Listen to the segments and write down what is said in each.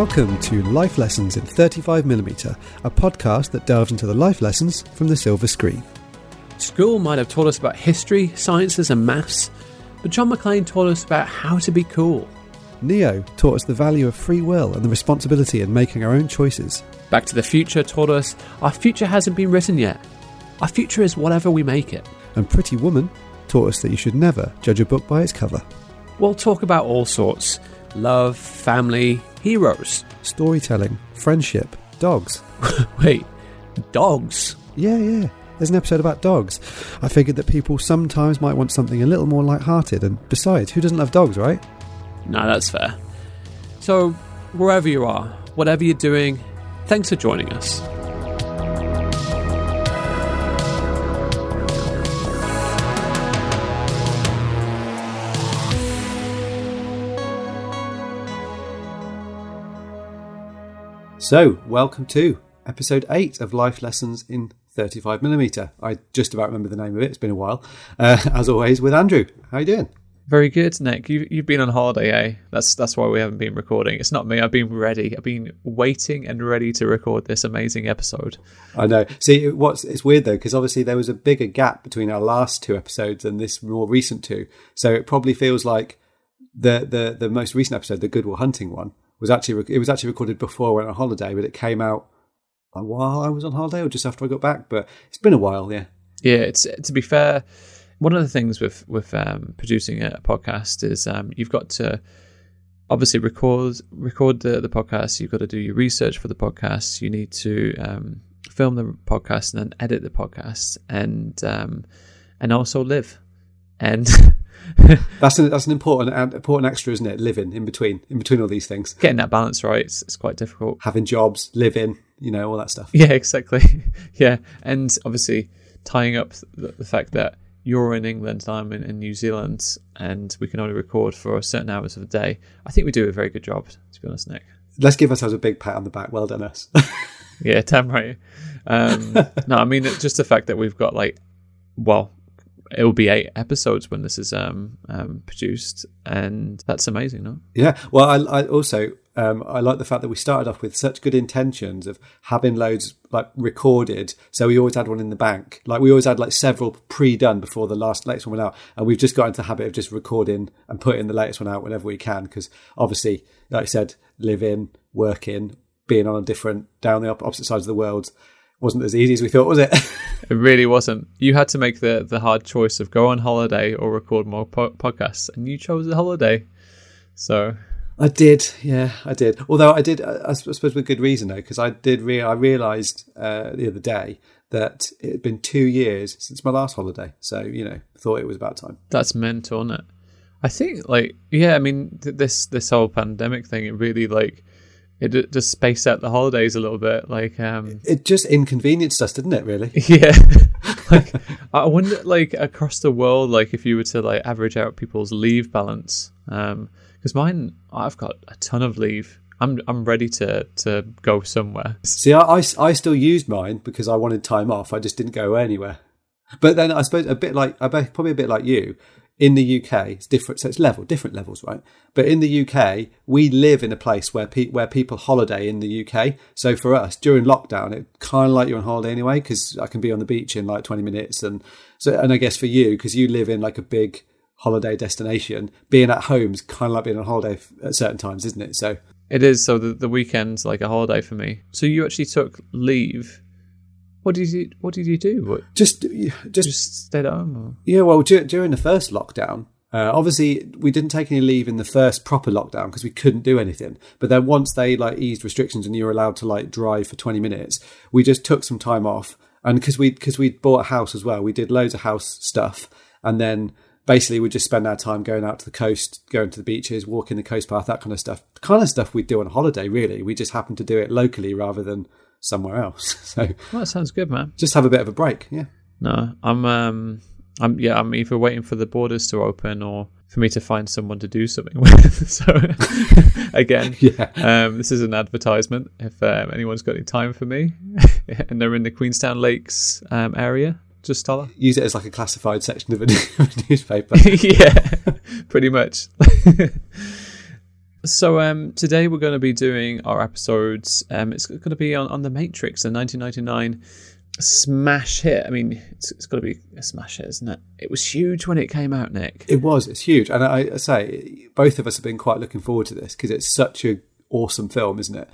Welcome to Life Lessons in 35mm, a podcast that delves into the life lessons from the silver screen. School might have taught us about history, sciences, and maths, but John McClane taught us about how to be cool. Neo taught us the value of free will and the responsibility in making our own choices. Back to the Future taught us our future hasn't been written yet. Our future is whatever we make it. And Pretty Woman taught us that you should never judge a book by its cover. We'll talk about all sorts love, family, heroes. Storytelling, friendship, dogs. Wait, dogs? Yeah, yeah. There's an episode about dogs. I figured that people sometimes might want something a little more light-hearted, and besides, who doesn't love dogs, right? No, that's fair. So, wherever you are, whatever you're doing, thanks for joining us. So, welcome to episode 8 of Life Lessons in 35mm. I just about remember the name of it, it's been a while. Uh, as always, with Andrew. How you doing? Very good, Nick. You, you've been on holiday, eh? That's that's why we haven't been recording. It's not me. I've been ready. I've been waiting and ready to record this amazing episode. I know. See, what's it's weird though because obviously there was a bigger gap between our last two episodes and this more recent two. So it probably feels like the the the most recent episode, the Good Will Hunting one, was actually it was actually recorded before I went on holiday, but it came out while I was on holiday or just after I got back. But it's been a while, yeah. Yeah, it's to be fair one of the things with with um, producing a podcast is um, you've got to obviously record record the, the podcast. You've got to do your research for the podcast. You need to um, film the podcast and then edit the podcast and um, and also live. And that's an that's an important important extra, isn't it? Living in between in between all these things, getting that balance right. It's, it's quite difficult. Having jobs, living, you know, all that stuff. Yeah, exactly. yeah, and obviously tying up the, the fact that you're in England, and I'm in, in, New Zealand, and we can only record for certain hours of the day. I think we do a very good job, to be honest, Nick. Let's give ourselves a big pat on the back. Well done, us. yeah, damn right. Um, no, I mean just the fact that we've got like, well, it will be eight episodes when this is um, um, produced, and that's amazing, no? Yeah. Well, I, I also um, I like the fact that we started off with such good intentions of having loads like recorded. So we always had one in the bank. Like we always had like several pre-done before the last latest one went out, and we've just got into the habit of just recording and putting the latest one out whenever we can. Because obviously, like I said, living, working, being on a different down the opposite sides of the world wasn't as easy as we thought, was it? it really wasn't. You had to make the the hard choice of go on holiday or record more po- podcasts, and you chose the holiday. So I did, yeah, I did. Although I did, I suppose with good reason though, because I did. Re- I realised uh, the other day that it had been two years since my last holiday. So you know, thought it was about time. That's mental, isn't it? I think, like, yeah, I mean, th- this this whole pandemic thing, it really like it just spaced out the holidays a little bit. Like, um, it just inconvenienced us, didn't it? Really? Yeah. like, I wonder, like, across the world, like, if you were to like average out people's leave balance, um, because mine I've got a ton of leave. I'm I'm ready to to go somewhere. See, I, I, I still used mine because I wanted time off. I just didn't go anywhere. But then I suppose a bit like I bet probably a bit like you. In the UK, it's different. So it's level, different levels, right? But in the UK, we live in a place where pe- where people holiday in the UK. So for us, during lockdown, it kind of like you're on holiday anyway because I can be on the beach in like 20 minutes, and so and I guess for you because you live in like a big holiday destination, being at home is kind of like being on holiday at certain times, isn't it? So it is. So the, the weekend's like a holiday for me. So you actually took leave. What did you What did you do? What, just just, just stayed at home. Or? Yeah, well, during the first lockdown, uh, obviously, we didn't take any leave in the first proper lockdown because we couldn't do anything. But then once they like eased restrictions and you were allowed to like drive for twenty minutes, we just took some time off. And because we because we bought a house as well, we did loads of house stuff. And then basically we just spend our time going out to the coast, going to the beaches, walking the coast path, that kind of stuff. The kind of stuff we do on holiday, really. We just happen to do it locally rather than somewhere else. So well, that sounds good, man. Just have a bit of a break, yeah. No, I'm um I'm yeah, I'm either waiting for the borders to open or for me to find someone to do something with. so again, yeah. um, this is an advertisement. If um, anyone's got any time for me, and they're in the Queenstown Lakes um, area, just dollar. Use it as like a classified section of a, newspaper. yeah, pretty much. So um, today we're going to be doing our episodes. Um, it's going to be on, on the Matrix, the 1999 smash hit. I mean, it's, it's got to be a smash hit, isn't it? It was huge when it came out, Nick. It was. It's huge, and I, I say both of us have been quite looking forward to this because it's such a awesome film, isn't it?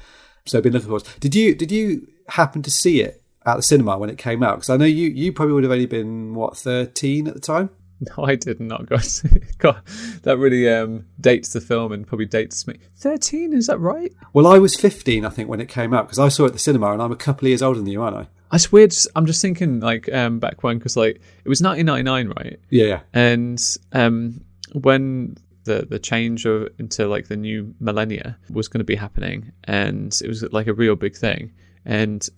So I've been looking forward. Did you did you happen to see it at the cinema when it came out? Because I know you you probably would have only been what thirteen at the time. No, I did not go. See God, that really um, dates the film and probably dates me. Thirteen, is that right? Well, I was fifteen, I think, when it came out because I saw it at the cinema, and I'm a couple of years older than you, aren't I? It's weird. I'm just thinking like um, back when because like it was 1999, right? Yeah, yeah. And um, when the the change of, into like the new millennia was going to be happening, and it was like a real big thing. And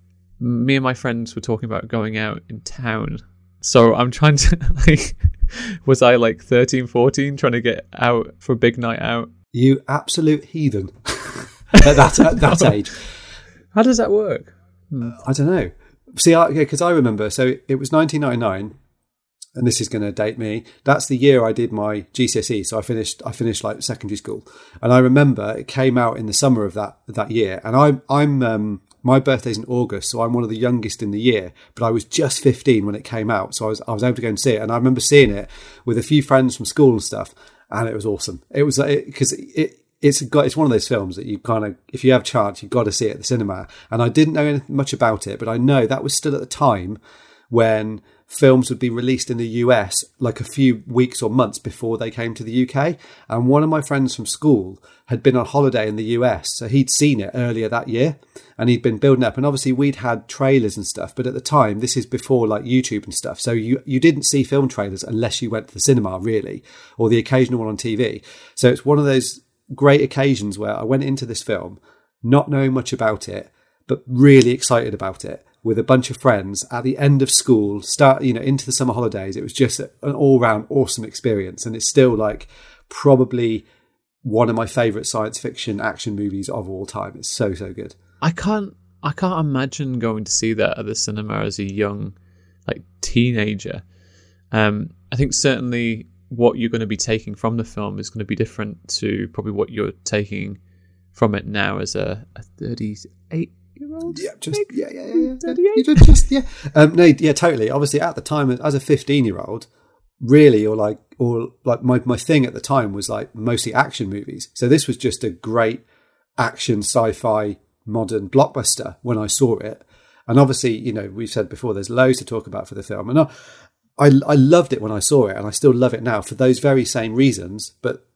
me and my friends were talking about going out in town. So I'm trying to like, was I like 13, 14, trying to get out for a big night out? You absolute heathen. at that at that age, How does that work? I don't know. See, I, yeah, because I remember. So it was 1999, and this is going to date me. That's the year I did my GCSE. So I finished. I finished like secondary school, and I remember it came out in the summer of that that year. And I'm I'm um, my birthday's in August, so I'm one of the youngest in the year. But I was just 15 when it came out, so I was I was able to go and see it. And I remember seeing it with a few friends from school and stuff, and it was awesome. It was because it, it it's got it's one of those films that you kind of if you have a chance you've got to see it at the cinema and i didn't know much about it but i know that was still at the time when films would be released in the us like a few weeks or months before they came to the uk and one of my friends from school had been on holiday in the us so he'd seen it earlier that year and he'd been building up. And obviously we'd had trailers and stuff but at the time this is before like youtube and stuff. So you you didn't see film trailers unless you went to the cinema really or the occasional one on tv so it's one of those great occasions where I went into this film not knowing much about it, but really excited about it with a bunch of friends at the end of school, start, you know, into the summer holidays. It was just an all round awesome experience. And it's still like probably one of my favorite science fiction action movies of all time. It's so, so good. I can't I can't imagine going to see that at the cinema as a young like teenager. Um, I think certainly what you're going to be taking from the film is going to be different to probably what you're taking from it now as a, a 38 year old. Yeah, just yeah, yeah, yeah, yeah. You just, just yeah. Um, no, yeah, totally. Obviously, at the time, as a fifteen-year-old, really, or like, or like my my thing at the time was like mostly action movies. So this was just a great action sci-fi modern blockbuster when I saw it. And obviously, you know, we've said before, there's loads to talk about for the film, and I, I, I loved it when I saw it, and I still love it now for those very same reasons. But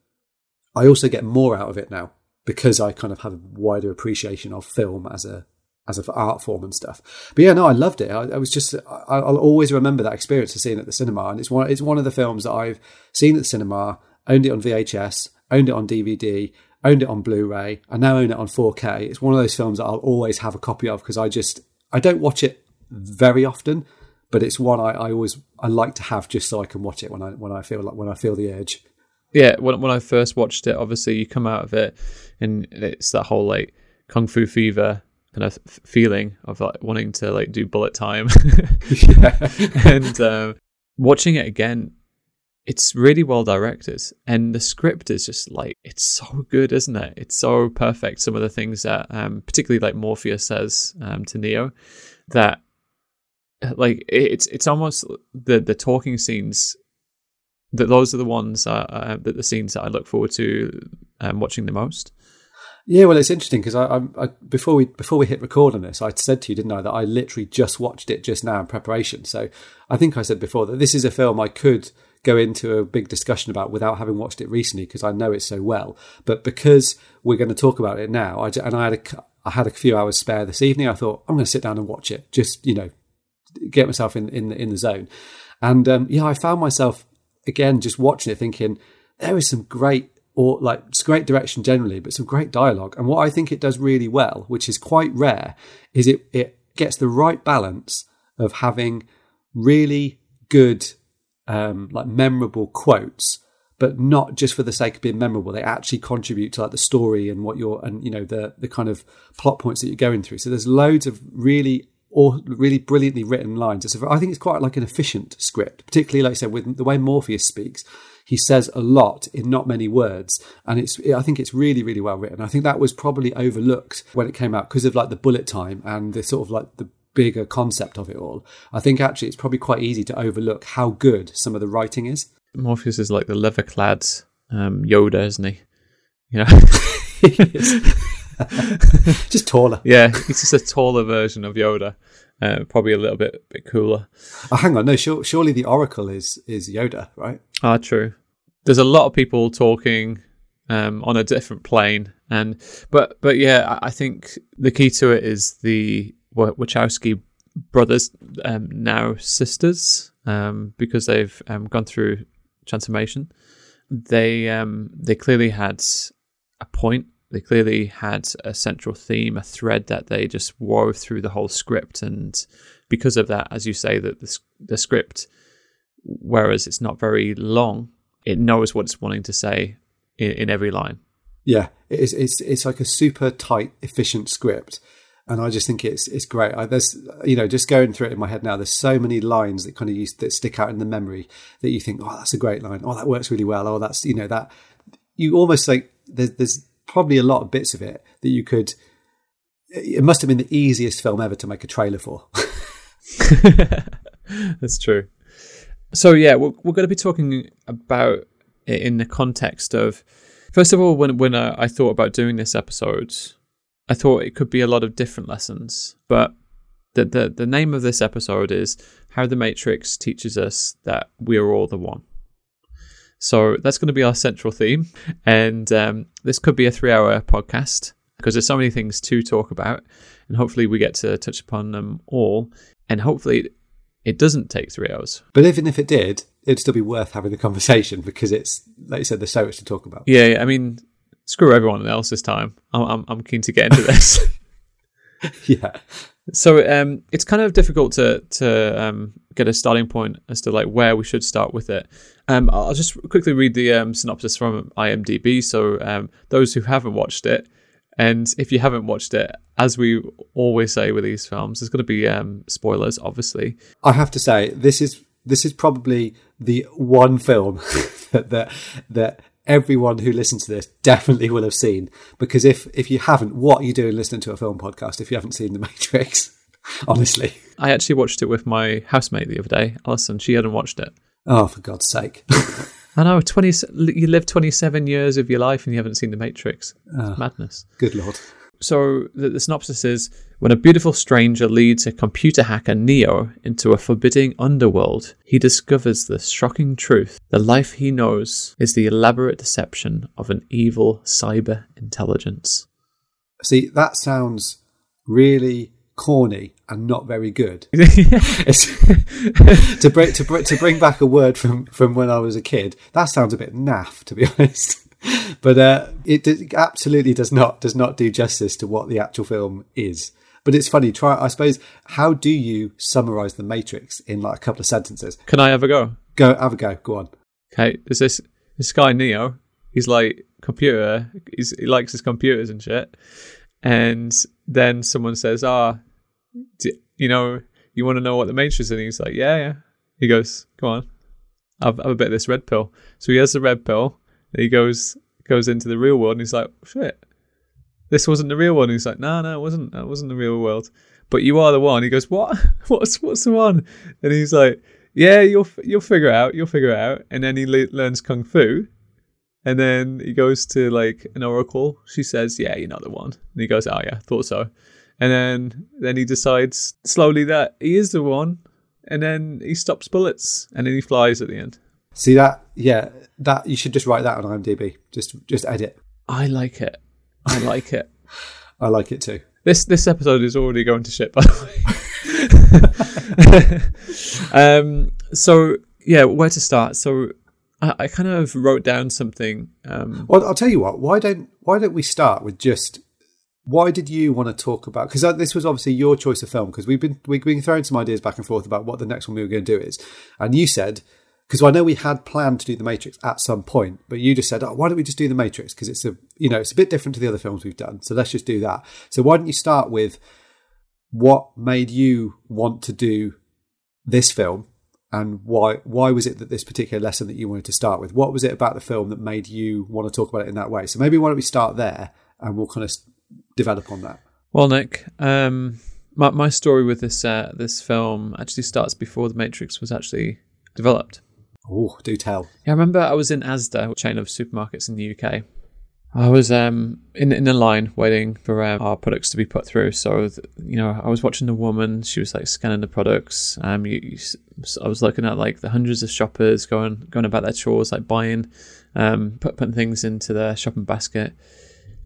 I also get more out of it now because I kind of have a wider appreciation of film as a as an art form and stuff. But yeah, no, I loved it. I, I was just I, will always remember that experience of seeing it at the cinema, and it's one it's one of the films that I've seen at the cinema, owned it on VHS, owned it on DVD, owned it on Blu-ray, I now own it on 4K. It's one of those films that I'll always have a copy of because I just I don't watch it very often, but it's one I, I always I like to have just so I can watch it when I when I feel like when I feel the urge. Yeah, when when I first watched it, obviously you come out of it and it's that whole like kung fu fever kind of feeling of like wanting to like do bullet time. and um, watching it again, it's really well directed, and the script is just like it's so good, isn't it? It's so perfect. Some of the things that, um, particularly like Morpheus says um, to Neo, that like it's it's almost the the talking scenes that those are the ones uh, uh, that the scenes that I look forward to um, watching the most. Yeah, well, it's interesting because I, I, I, before we before we hit record on this, I said to you, didn't I, that I literally just watched it just now in preparation. So I think I said before that this is a film I could go into a big discussion about without having watched it recently because I know it so well. But because we're going to talk about it now, I, and I had a I had a few hours spare this evening, I thought I'm going to sit down and watch it. Just you know, get myself in in the, in the zone. And um, yeah, I found myself again just watching it, thinking there is some great or like it's great direction generally, but some great dialogue. And what I think it does really well, which is quite rare, is it it gets the right balance of having really good, um, like memorable quotes, but not just for the sake of being memorable. They actually contribute to like the story and what you're and you know the the kind of plot points that you're going through. So there's loads of really or really brilliantly written lines. A, I think it's quite like an efficient script, particularly like I said with the way Morpheus speaks. He says a lot in not many words, and it's I think it's really really well written. I think that was probably overlooked when it came out because of like the bullet time and the sort of like the bigger concept of it all. I think actually it's probably quite easy to overlook how good some of the writing is. Morpheus is like the leather clad um, Yoda, isn't he? You know, just taller. Yeah, he's just a taller version of Yoda. Uh, probably a little bit bit cooler. Oh, hang on, no, sure, surely the Oracle is is Yoda, right? Ah, true. There's a lot of people talking um, on a different plane, and but but yeah, I think the key to it is the Wachowski brothers, um, now sisters, um, because they've um, gone through transformation. They um, they clearly had a point. They clearly had a central theme, a thread that they just wove through the whole script, and because of that, as you say, that the, the script, whereas it's not very long, it knows what it's wanting to say in, in every line. Yeah, it's it's it's like a super tight, efficient script and I just think it's it's great. I, there's you know just going through it in my head now. There's so many lines that kind of use that stick out in the memory that you think, oh, that's a great line. Oh, that works really well. Oh, that's you know that you almost like there's, there's probably a lot of bits of it that you could. It must have been the easiest film ever to make a trailer for. that's true. So yeah, we're, we're going to be talking about it in the context of first of all when when I, I thought about doing this episode I thought it could be a lot of different lessons, but the, the, the name of this episode is How the Matrix Teaches Us That We Are All the One. So that's going to be our central theme. And um, this could be a three hour podcast because there's so many things to talk about. And hopefully we get to touch upon them all. And hopefully it doesn't take three hours. But even if it did, it'd still be worth having the conversation because it's, like you said, there's so much to talk about. Yeah, I mean, screw everyone else this time. I'm, I'm, I'm keen to get into this. yeah. So um, it's kind of difficult to to um, get a starting point as to like where we should start with it. Um, I'll just quickly read the um, synopsis from IMDb. So um, those who haven't watched it, and if you haven't watched it, as we always say with these films, there's going to be um, spoilers, obviously. I have to say this is this is probably the one film that that, that everyone who listens to this definitely will have seen. Because if if you haven't, what are you doing listening to a film podcast if you haven't seen The Matrix? Honestly, I actually watched it with my housemate the other day, Alison. She hadn't watched it. Oh, for God's sake! I know. Twenty. You live twenty-seven years of your life and you haven't seen The Matrix. Oh, madness. Good lord. So the, the synopsis is when a beautiful stranger leads a computer hacker Neo into a forbidding underworld, he discovers the shocking truth. The life he knows is the elaborate deception of an evil cyber intelligence. See, that sounds really corny and not very good. to bring to, to bring back a word from from when I was a kid, that sounds a bit naff, to be honest but uh, it, it absolutely does not does not do justice to what the actual film is. But it's funny. Try, I suppose. How do you summarize the Matrix in like a couple of sentences? Can I have a go? Go, have a go. Go on. Okay. There's this this guy Neo. He's like computer. He's, he likes his computers and shit. And then someone says, "Ah, oh, you know, you want to know what the Matrix is?" And he's like, "Yeah, yeah." He goes, "Come on, have, have a bit of this red pill." So he has the red pill, he goes goes into the real world and he's like, shit, this wasn't the real one. And he's like, no, no, it wasn't. That wasn't the real world. But you are the one. He goes, what? What's what's the one? And he's like, yeah, you'll you'll figure it out. You'll figure it out. And then he le- learns kung fu. And then he goes to like an oracle. She says, "Yeah, you're not the one." And he goes, "Oh yeah, thought so." And then then he decides slowly that he is the one. And then he stops bullets. And then he flies at the end. See that? Yeah, that you should just write that on IMDb. Just just edit. I like it. I like it. I like it too. This this episode is already going to shit, by the way. um, so yeah, where to start? So I, I kind of wrote down something. Um, well, I'll tell you what. Why don't Why don't we start with just why did you want to talk about? Because this was obviously your choice of film. Because we've been we've been throwing some ideas back and forth about what the next one we were going to do is, and you said because I know we had planned to do the Matrix at some point, but you just said, "Oh, why don't we just do the Matrix?" Because it's a you know it's a bit different to the other films we've done, so let's just do that. So why don't you start with what made you want to do this film, and why why was it that this particular lesson that you wanted to start with? What was it about the film that made you want to talk about it in that way? So maybe why don't we start there and we'll kind of develop on that. Well, Nick, um, my my story with this uh, this film actually starts before The Matrix was actually developed. Oh, do tell. Yeah, I remember I was in Asda, a chain of supermarkets in the UK. I was um, in in a line waiting for um, our products to be put through. So you know, I was watching the woman. She was like scanning the products. Um, you, you, I was looking at like the hundreds of shoppers going going about their chores, like buying, um, put, putting things into their shopping basket,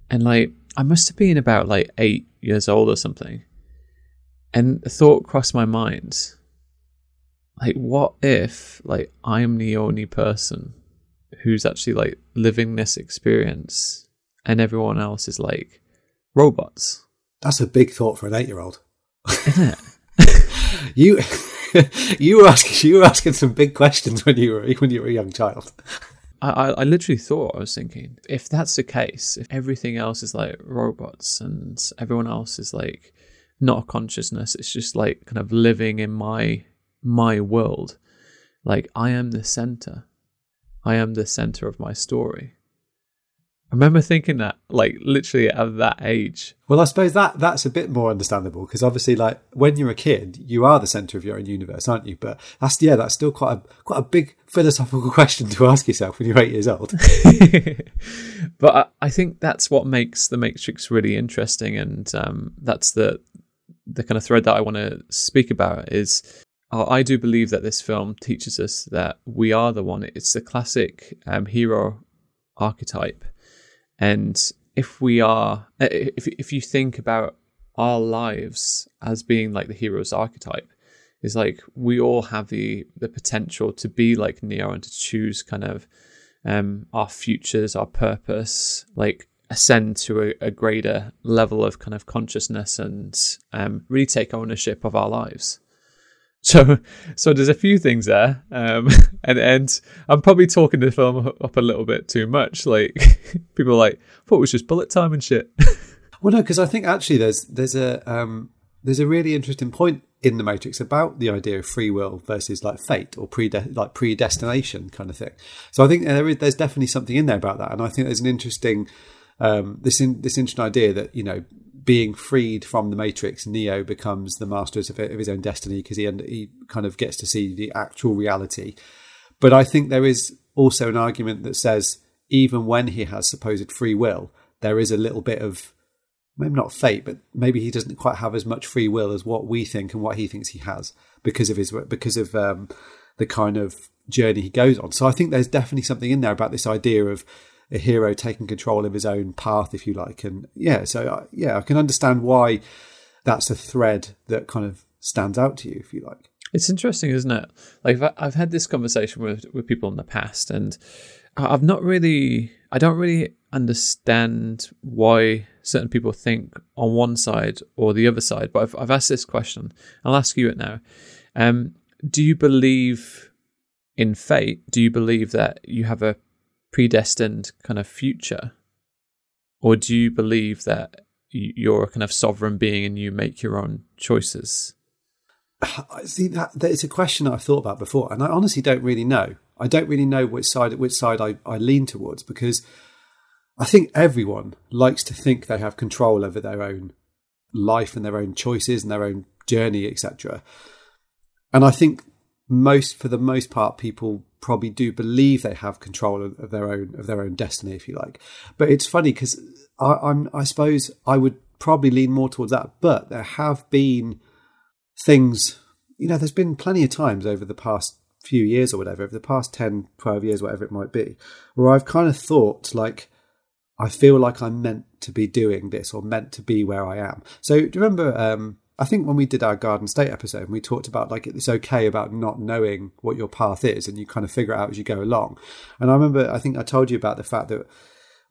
and like I must have been about like eight years old or something, and a thought crossed my mind. Like, what if like I'm the only person who's actually like living this experience and everyone else is like robots. That's a big thought for an eight year old. you you were asking you were asking some big questions when you were when you were a young child. I, I literally thought I was thinking if that's the case, if everything else is like robots and everyone else is like not a consciousness, it's just like kind of living in my my world. Like I am the center. I am the center of my story. I remember thinking that, like, literally at that age. Well, I suppose that that's a bit more understandable because obviously, like, when you're a kid, you are the center of your own universe, aren't you? But that's yeah, that's still quite a quite a big philosophical question to ask yourself when you're eight years old. but I, I, think that's what makes the Matrix really interesting, and um, that's the the kind of thread that I want to speak about is I do believe that this film teaches us that we are the one. It's the classic um, hero archetype, and if we are, uh, if if you think about our lives as being like the hero's archetype, is like we all have the the potential to be like Neo and to choose kind of um, our futures, our purpose, like ascend to a, a greater level of kind of consciousness and um, really take ownership of our lives. So, so there's a few things there, um, and and I'm probably talking the film up a little bit too much. Like people are like, thought it was just bullet time and shit. well, no, because I think actually there's there's a um, there's a really interesting point in the Matrix about the idea of free will versus like fate or pre like predestination kind of thing. So I think there is, there's definitely something in there about that, and I think there's an interesting um, this in, this interesting idea that you know being freed from the Matrix, Neo becomes the master of, his own destiny because he he kind of gets to see the actual reality. But I think there is also an argument that says even when he has supposed free will, there is a little bit of maybe not fate, but maybe he doesn't quite have as much free will as what we think and what he thinks he has because of his because of um, the kind of journey he goes on. So I think there's definitely something in there about this idea of a hero taking control of his own path, if you like. And yeah, so uh, yeah, I can understand why that's a thread that kind of stands out to you, if you like. It's interesting, isn't it? Like I've had this conversation with with people in the past, and I've not really, I don't really understand why certain people think on one side or the other side. But I've, I've asked this question. I'll ask you it now. Um, do you believe in fate? Do you believe that you have a predestined kind of future? Or do you believe that you're a kind of sovereign being and you make your own choices? I see that, that it's a question I've thought about before, and I honestly don't really know. I don't really know which side which side I, I lean towards because I think everyone likes to think they have control over their own life and their own choices and their own journey, etc. And I think most, for the most part, people probably do believe they have control of, their own of their own destiny, if you like. But it's funny because I'm I suppose I would probably lean more towards that. But there have been things, you know, there's been plenty of times over the past few years or whatever, over the past 10, 12 years, whatever it might be, where I've kind of thought like, I feel like I'm meant to be doing this or meant to be where I am. So do you remember um, I think when we did our Garden State episode, and we talked about like it's okay about not knowing what your path is, and you kind of figure it out as you go along. And I remember, I think I told you about the fact that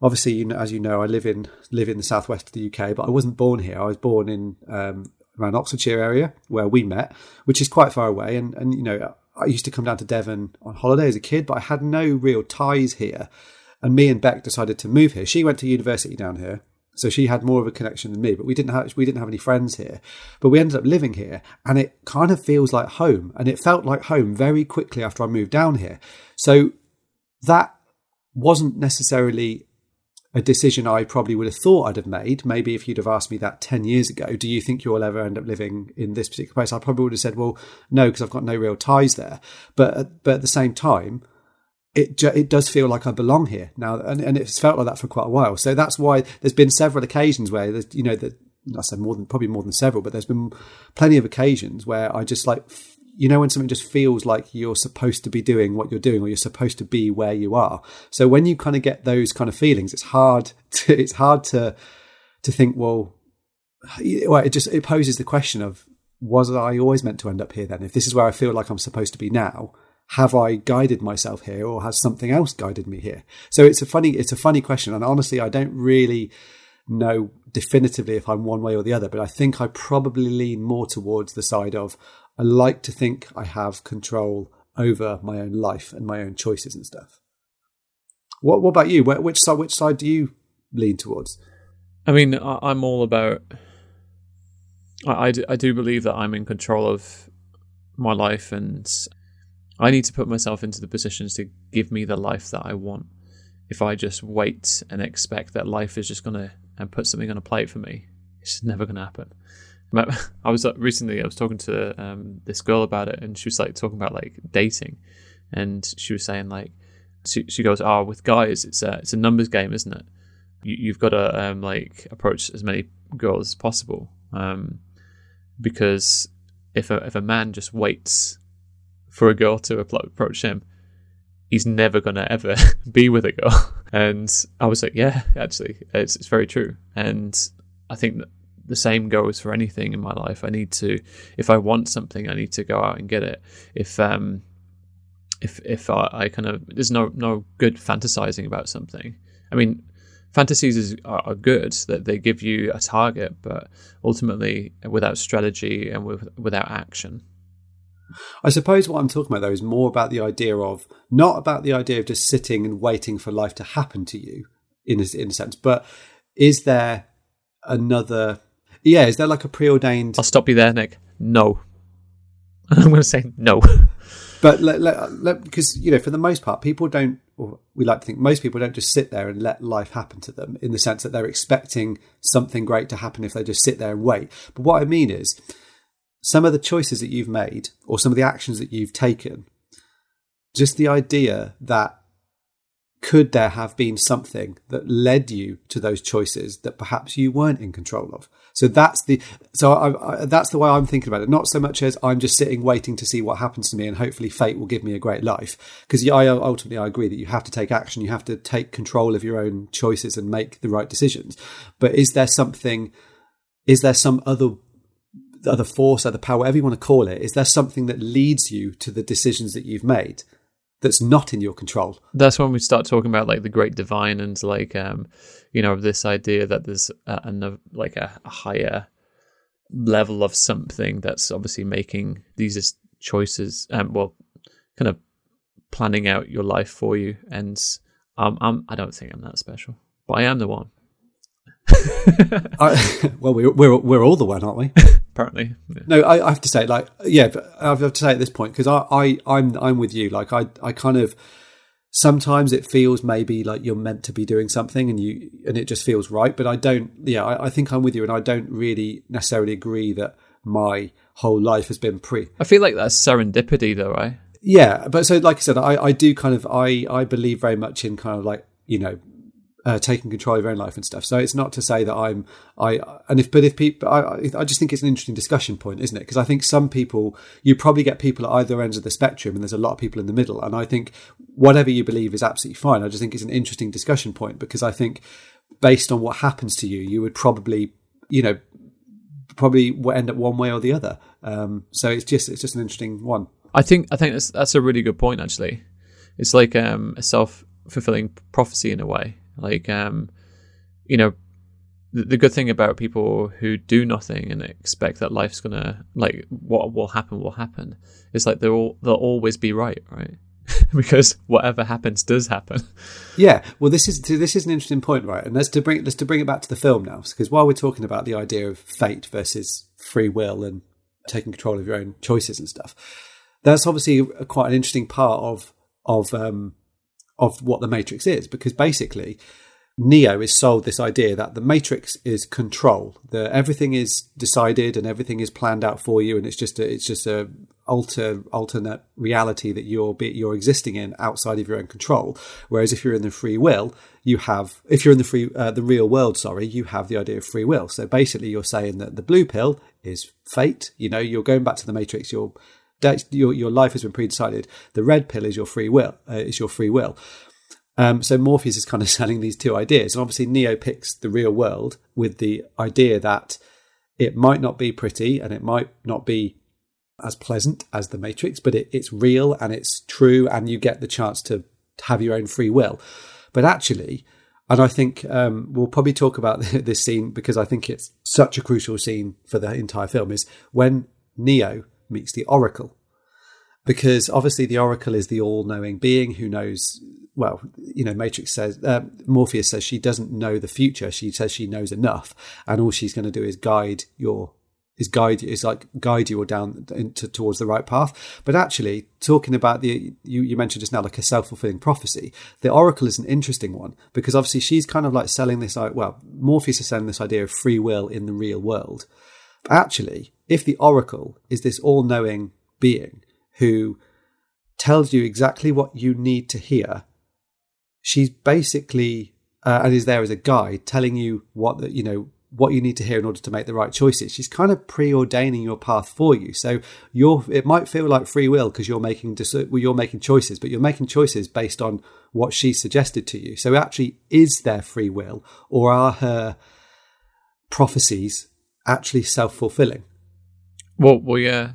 obviously, you know, as you know, I live in live in the southwest of the UK, but I wasn't born here. I was born in um, around Oxfordshire area where we met, which is quite far away. And and you know, I used to come down to Devon on holiday as a kid, but I had no real ties here. And me and Beck decided to move here. She went to university down here, So she had more of a connection than me, but we didn't have we didn't have any friends here. But we ended up living here, and it kind of feels like home, and it felt like home very quickly after I moved down here. So that wasn't necessarily a decision I probably would have thought I'd have made. Maybe if you'd have asked me that 10 years ago, do you think you'll ever end up living in this particular place? I probably would have said, well, no, because I've got no real ties there. But, but at the same time, it it does feel like I belong here now, and, and it's felt like that for quite a while. So that's why there's been several occasions where there's you know that I said more than probably more than several, but there's been plenty of occasions where I just like you know when something just feels like you're supposed to be doing what you're doing or you're supposed to be where you are. So when you kind of get those kind of feelings, it's hard to, it's hard to to think well, well it just it poses the question of was I always meant to end up here then? If this is where I feel like I'm supposed to be now, have I guided myself here or has something else guided me here? So it's a funny, it's a funny question. And honestly, I don't really know definitively if I'm one way or the other, but I think I probably lean more towards the side of I like to think I have control over my own life and my own choices and stuff. What, what about you? Which side, which side do you lean towards? I mean, I'm all about. I, I do, I do believe that I'm in control of my life and I need to put myself into the positions to give me the life that I want. If I just wait and expect that life is just going to and put something on a plate for me, it's just never going to happen. I was recently I was talking to um, this girl about it, and she was like talking about like dating, and she was saying like she, she goes, "Oh, with guys, it's a it's a numbers game, isn't it? You, have got to um, like approach as many girls as possible, um, because if a if a man just waits for a girl to approach him, he's never to ever be with a girl. And I was like, yeah, actually, it's, it's very true. And I think the same goes for anything in my life. I need to, if I want something, I need to go out and get it. If, um, if, if I, I kind of, there's no, no good fantasizing about something. I mean, fantasies is, are, are good that they give you a target, but ultimately without strategy and with, without action, I suppose what I'm talking about though is more about the idea of not about the idea of just sitting and waiting for life to happen to you in a, in a sense, but is there another? Yeah, is there like a preordained? I'll stop you there, Nick. No, I'm going to say no. But because you know, for the most part, people don't. Or we like to think most people don't just sit there and let life happen to them in the sense that they're expecting something great to happen if they just sit there and wait. But what I mean is, some of the choices that you've made or some of the actions that you've taken, just the idea that could there have been something that led you to those choices that perhaps you weren't in control of? So that's the so I, I, that's the way i'm thinking about it. Not so much as i'm just sitting waiting to see what happens to me and hopefully fate will give me a great life. Because I ultimately i agree that you have to take action. You have to take control of your own choices and make the right decisions. But is there something is there some other other force, or the power, whatever you want to call it, is there something that leads you to the decisions that you've made that's not in your control? That's when we start talking about like the great divine and like um, you know, this idea that there's a like a, a higher level of something that's obviously making these choices, um, well, kind of planning out your life for you. And um, I'm, I don't think I'm that special, but I am the one. I, well, we're, we're we're all the one, aren't we? Apparently, yeah. no. I, I, have to say, like, yeah, I have to say at this point because I, I, I'm, I'm with you. Like, I, I kind of sometimes it feels maybe like you're meant to be doing something and you, and it just feels right. But I don't. Yeah, I, I think I'm with you, and I don't really necessarily agree that my whole life has been pre. I feel like that's serendipity, though, right? Yeah, but so like I said, I, I do kind of I, I believe very much in kind of like you know uh, taking control of your own life and stuff. So it's not to say that I'm I and if but if people I I just think it's an interesting discussion point, isn't it? Because I think some people you probably get people at either ends of the spectrum, and there's a lot of people in the middle. And I think whatever you believe is absolutely fine. I just think it's an interesting discussion point because I think based on what happens to you, you would probably you know probably end up one way or the other. Um, so it's just it's just an interesting one. I think I think that's that's a really good point actually. It's like um, a self fulfilling prophecy in a way like, um, you know, the, the good thing about people who do nothing and expect that life's gonna like what will happen will happen. It's like they'll they'll always be right, right? because whatever happens does happen. Yeah, well, this is this is an interesting point, right? And let's to bring let's to bring it back to the film now, because while we're talking about the idea of fate versus free will and taking control of your own choices and stuff, that's obviously a, quite an interesting part of of um, of what the Matrix is, because basically Neo is sold this idea that the Matrix is control. That everything is decided and everything is planned out for you, and it's just a, it's just a alter alternate reality that you're be, you're existing in outside of your own control. Whereas if you're in the free will, you have if you're in the free uh, the real world, sorry, you have the idea of free will. So basically, you're saying that the blue pill is fate. You know, you're going back to the Matrix. Your your your life has been pre-decided. The red pill is your free will. Uh, is your free will. Um, so Morpheus is kind of selling these two ideas, and obviously Neo picks the real world with the idea that it might not be pretty and it might not be as pleasant as the Matrix, but it, it's real and it's true, and you get the chance to have your own free will. But actually, and I think um, we'll probably talk about this scene because I think it's such a crucial scene for the entire film is when Neo meets the Oracle. Because obviously, the Oracle is the all knowing being who knows well, you know, Matrix says, uh, Morpheus says she doesn't know the future. She says she knows enough, and all she's going to do is guide your, is guide, is like guide you or down into, towards the right path. But actually, talking about the, you, you mentioned just now, like a self fulfilling prophecy. The Oracle is an interesting one because obviously she's kind of like selling this, well, Morpheus is selling this idea of free will in the real world. But actually, if the Oracle is this all knowing being who tells you exactly what you need to hear she's basically uh, and is there as a guide telling you what the, you know what you need to hear in order to make the right choices. She's kind of preordaining your path for you. So you're it might feel like free will because you're making well, you're making choices, but you're making choices based on what she suggested to you. So actually, is there free will, or are her prophecies actually self fulfilling? Well, well, yeah.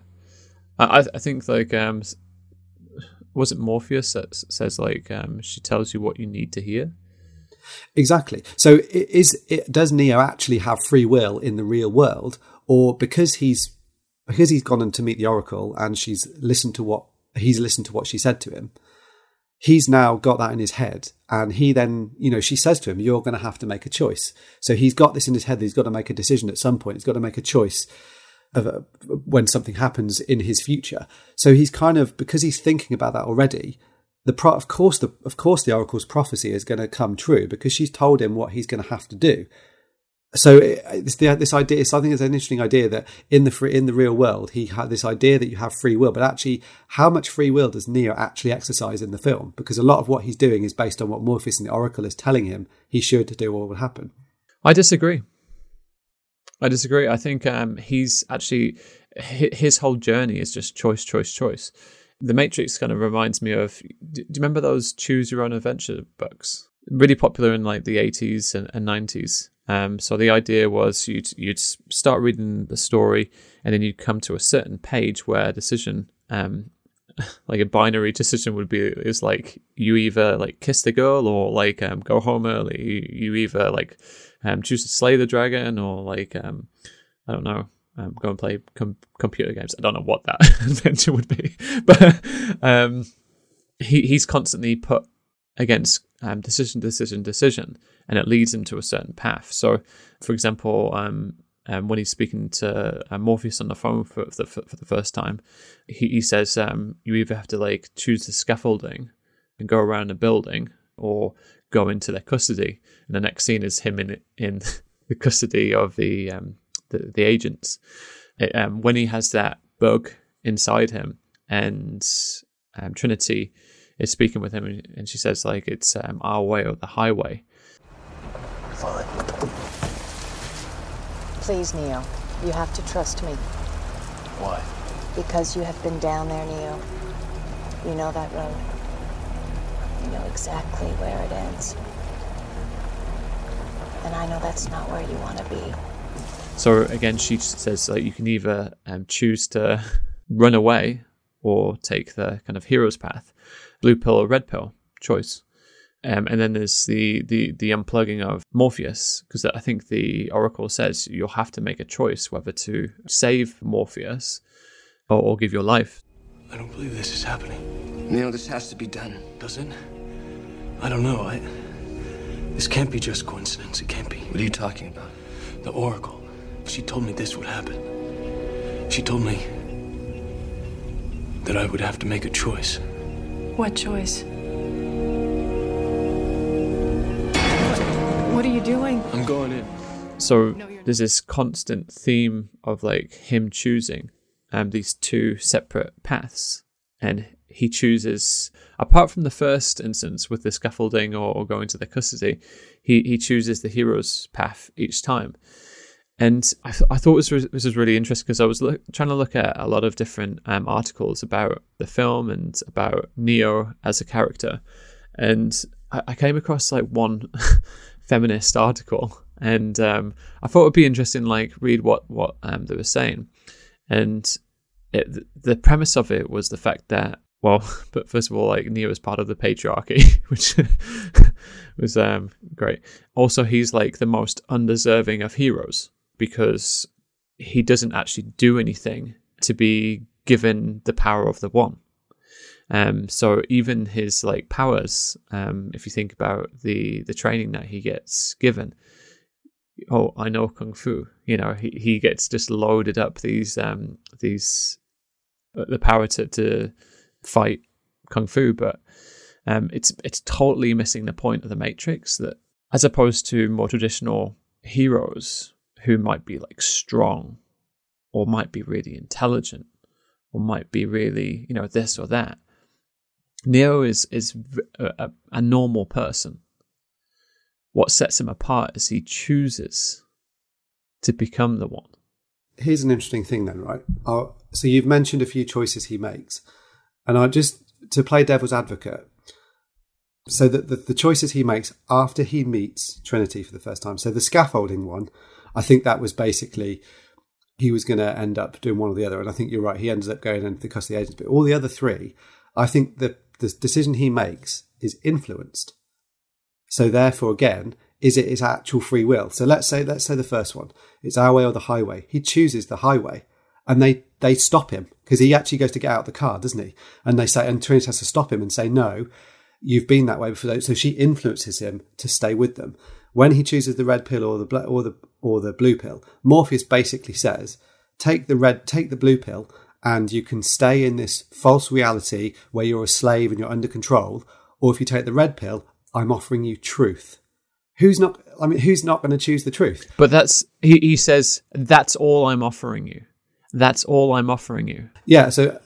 I I think like um was it Morpheus that says like um, she tells you what you need to hear? Exactly. So is it, does Neo actually have free will in the real world, or because he's because he's gone in to meet the Oracle and she's listened to what he's listened to what she said to him? He's now got that in his head, and he then, you know, she says to him, "You're going to have to make a choice." So he's got this in his head that he's got to make a decision at some point. He's got to make a choice of a, when something happens in his future. So he's kind of because he's thinking about that already. The pro, of course the of course the oracle's prophecy is going to come true because she's told him what he's going to have to do. So uh, it's the, this idea. I think it's an interesting idea that in the free, in the real world, he had this idea that you have free will, but actually, how much free will does Neo actually exercise in the film? Because a lot of what he's doing is based on what Morpheus and the Oracle is telling him he should do or will happen. I disagree. I disagree. I think um, he's actually his whole journey is just choice, choice, choice. The Matrix kind of reminds me of. Do you remember those Choose Your Own Adventure books? Really popular in like the eighties and nineties. Um, so the idea was you'd you'd start reading the story, and then you'd come to a certain page where a decision, um, like a binary decision, would be is like you either like kiss the girl or like um, go home early. You either like um, choose to slay the dragon or like um, I don't know, um, go and play com- computer games. I don't know what that adventure would be, but um, he he's constantly put against um, decision, decision, decision, and it leads him to a certain path. So, for example, um, um, when he's speaking to uh, Morpheus on the phone for, the, for, the first time, he, he says um, you either have to like choose the scaffolding and go around a building, or go into their custody. And the next scene is him in in the custody of the um, the, the, agents. It, um, when he has that bug inside him, and um, Trinity is speaking with him, and she says like it's um, our way or the highway. Fine. Please, Neo, you have to trust me. Why? Because you have been down there, Neo. You know that road. You know exactly where it ends. And I know that's not where you want to be. So again, she says like you can either um, choose to run away or take the kind of hero's path, blue pill or red pill choice. Um, and then there's the, the the unplugging of Morpheus because I think the Oracle says you'll have to make a choice whether to save Morpheus or, or give your life. I don't believe this is happening. Neo, this has to be done. Does it? I don't know. I. This can't be just coincidence. It can't be. What are you talking about? The Oracle. She told me this would happen. She told me that I would have to make a choice. What choice? What are you doing? I'm going in. So there's this constant theme of like him choosing um these two separate paths and he chooses apart from the first instance with the scaffolding or, or going to the custody he he chooses the hero's path each time. And I, th- I thought this was, this was really interesting because I was trying to look at a lot of different um, articles about the film and about Neo as a character, and I, I came across like one feminist article, and um, I thought it'd be interesting, like read what what um, they were saying, and it, the premise of it was the fact that well, but first of all, like Neo is part of the patriarchy, which was um, great. Also, he's like the most undeserving of heroes because he doesn't actually do anything to be given the power of the one. Um, so even his like powers, um, if you think about the the training that he gets given, oh, I know kung fu. You know, he, he gets just loaded up these um these uh, the power to to fight kung fu, but um, it's it's totally missing the point of the Matrix that as opposed to more traditional heroes who might be like strong or might be really intelligent or might be really you know this or that neo is is a, a normal person. What sets him apart is he chooses to become the one. Here's an interesting thing, then, right? i so you've mentioned a few choices he makes, and I just to play devil's advocate. So that the, the choices he makes after he meets Trinity for the first time. So the scaffolding one, I think that was basically he was going to end up doing one or the other. And I think you're right. He ends up going into the custody agents. But all the other three, I think the, the decision he makes is influenced. So therefore, again, is it his actual free will? So let's say let's say the first one, it's our way or the highway. He chooses the highway, and they they stop him because he actually goes to get out of the car, doesn't he? And they say, and Trinity has to stop him and say, no, you've been that way before. So she influences him to stay with them. When he chooses the red pill or the or the or the blue pill, Morpheus basically says, take the red, take the blue pill, and you can stay in this false reality where you're a slave and you're under control. Or if you take the red pill, I'm offering you truth. Who's not? I mean, who's not going to choose the truth? but that's he, he says that's all i'm offering you that's all i'm offering you Yeah. So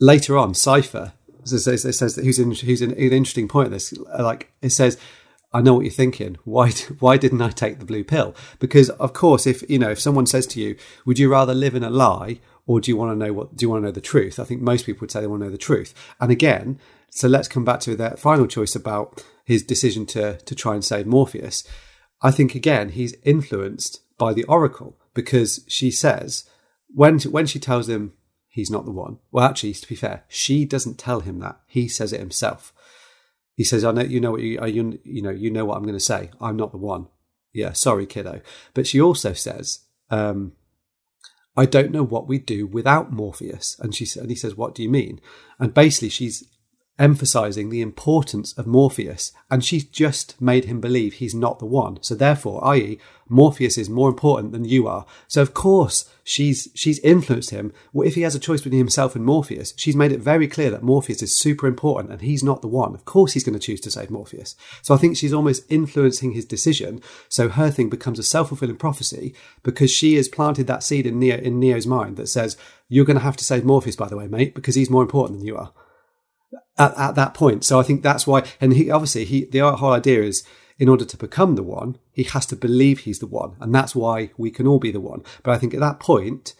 later on, Cypher says, says that who's in, who's in, an interesting point. This uh, like it says, I know what you're thinking. Why why didn't I take the blue pill? Because of course, if you know if someone says to you, would you rather live in a lie or do you want to know what do you want to know the truth? I think most people would say they want to know the truth. And again, so let's come back to that final choice about his decision to to try and save Morpheus. I think again he's influenced by the Oracle because she says when when she tells him he's not the one. Well, actually, to be fair, she doesn't tell him that. He says it himself. He says, "I know you know what you you, you know you know what I'm going to say. I'm not the one." Yeah, sorry, kiddo. But she also says, um, "I don't know what we'd do without Morpheus." And she and he says, "What do you mean?" And basically, she's emphasizing the importance of Morpheus, and she's just made him believe he's not the one. So therefore, i.e., Morpheus is more important than you are. So of course, she's she's influenced him. Well, if he has a choice between himself and Morpheus, she's made it very clear that Morpheus is super important and he's not the one. Of course, he's going to choose to save Morpheus. So I think she's almost influencing his decision. So her thing becomes a self fulfilling prophecy because she has planted that seed in Neo in Neo's mind that says you're going to have to save Morpheus, by the way, mate, because he's more important than you are at, at that point. So I think that's why, and he obviously he the whole idea is in order to become the one, he has to believe he's the one, and that's why we can all be the one. But I think at that point,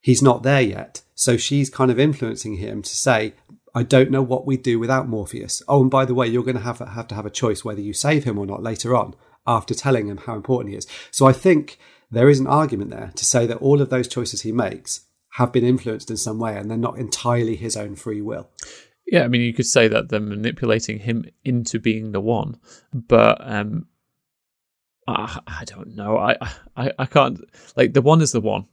he's not there yet. So she's kind of influencing him to say, I don't know what we do without Morpheus. Oh, and by the way, you're going to have, have to have a choice whether you save him or not later on after telling him how important he is. So I think there is an argument there to say that all of those choices he makes have been influenced in some way and they're not entirely his own free will. Yeah, I mean, you could say that they're manipulating him into being the one, but um, I, I don't know. I, I, I can't like the one is the one.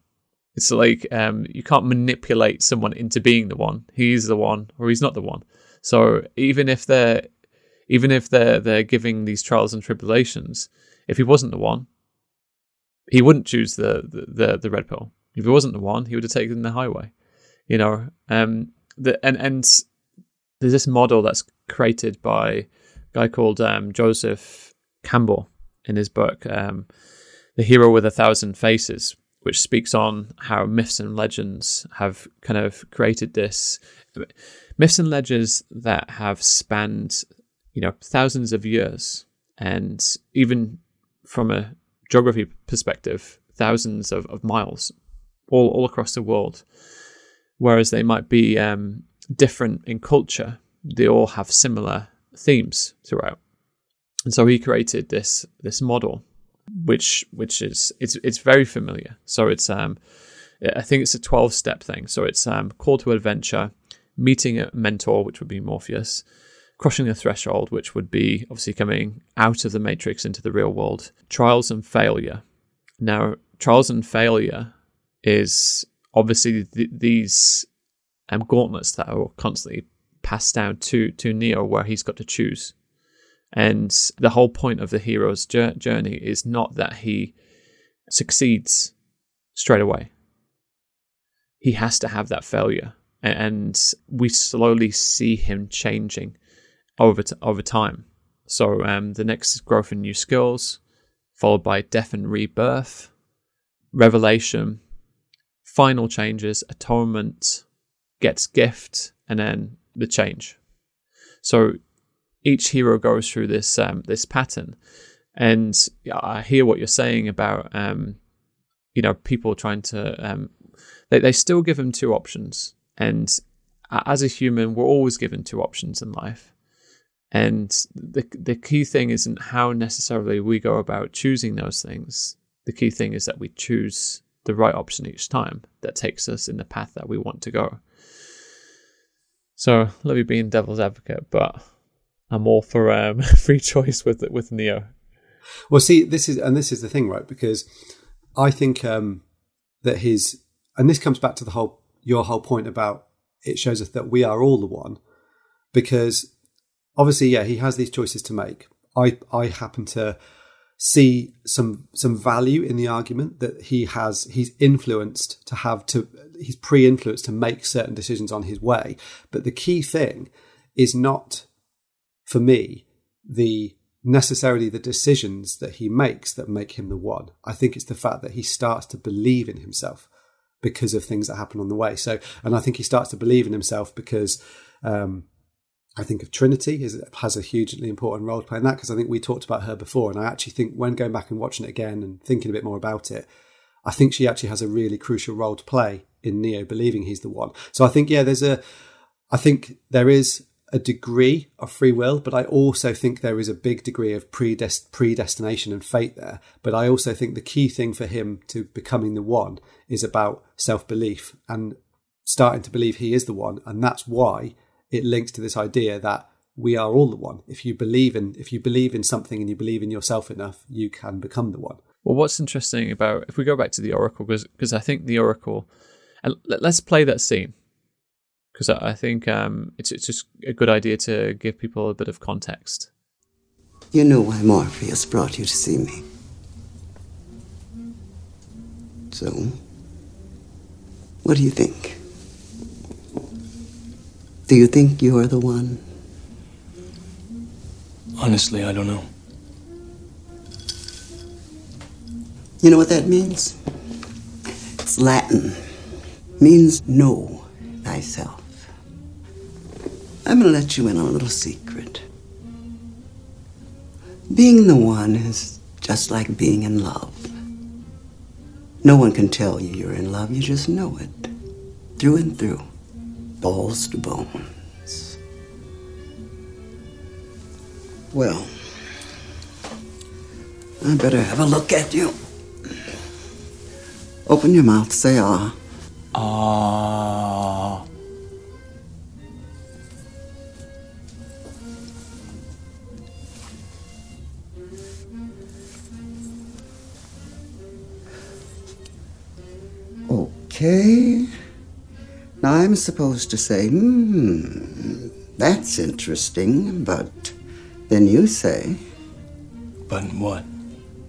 It's like um, you can't manipulate someone into being the one. He's the one, or he's not the one. So even if they're even if they're they're giving these trials and tribulations, if he wasn't the one, he wouldn't choose the the the, the red pill. If he wasn't the one, he would have taken the highway. You know, um, the and and there's this model that's created by a guy called um, Joseph Campbell in his book, um, The Hero with a Thousand Faces, which speaks on how myths and legends have kind of created this myths and legends that have spanned, you know, thousands of years, and even from a geography perspective, thousands of, of miles, all all across the world. Whereas they might be um, different in culture, they all have similar themes throughout. And so he created this this model, which which is it's it's very familiar. So it's um I think it's a twelve step thing. So it's um call to adventure, meeting a mentor, which would be Morpheus, crossing the threshold, which would be obviously coming out of the matrix into the real world, trials and failure. Now, trials and failure is obviously th- these um, gauntlets that are constantly passed down to to Neo, where he's got to choose. And the whole point of the hero's journey is not that he succeeds straight away. He has to have that failure, and we slowly see him changing over t- over time. So um, the next is growth in new skills, followed by death and rebirth, revelation, final changes, atonement, gets gift, and then the change. So each hero goes through this um, this pattern, and I hear what you're saying about um, you know people trying to um, they they still give them two options, and as a human, we're always given two options in life. And the the key thing isn't how necessarily we go about choosing those things. The key thing is that we choose the right option each time that takes us in the path that we want to go. So let me being devil's advocate, but I'm all for um, free choice with with Neo. Well, see, this is and this is the thing, right? Because I think um, that his and this comes back to the whole your whole point about it shows us that we are all the one, because obviously, yeah, he has these choices to make. I I happen to see some some value in the argument that he has he's influenced to have to he's pre-influenced to make certain decisions on his way. But the key thing is not for me the necessarily the decisions that he makes that make him the one. I think it's the fact that he starts to believe in himself because of things that happen on the way. So and i think he starts to believe in himself because um, I think of Trinity is, has a hugely important role to play in that because I think we talked about her before, and I actually think when going back and watching it again and thinking a bit more about it, I think she actually has a really crucial role to play in Neo believing he's the one. So I think yeah, there's a, I think there is a degree of free will, but I also think there is a big degree of predest- predestination and fate there. But I also think the key thing for him to becoming the one is about self belief and starting to believe he is the one, and that's why it links to this idea that we are all the one. If you believe in if you believe in something and you believe in yourself enough, you can become the one. Well, what's interesting about if we go back to the Oracle, because I think the Oracle, and let's play that scene, because I think um, it's it's just a good idea to give people a bit of context. You know why Morpheus brought you to see me. So, what do you think? Do you think you're the one? Honestly, I don't know. You know what that means? It's Latin. Means know thyself. I'm gonna let you in on a little secret. Being the one is just like being in love. No one can tell you you're in love, you just know it. Through and through balls to bones. Well, I better have a look at you. Open your mouth, say ah. Ah. Okay. Now I'm supposed to say, hmm, That's interesting, but then you say. But what?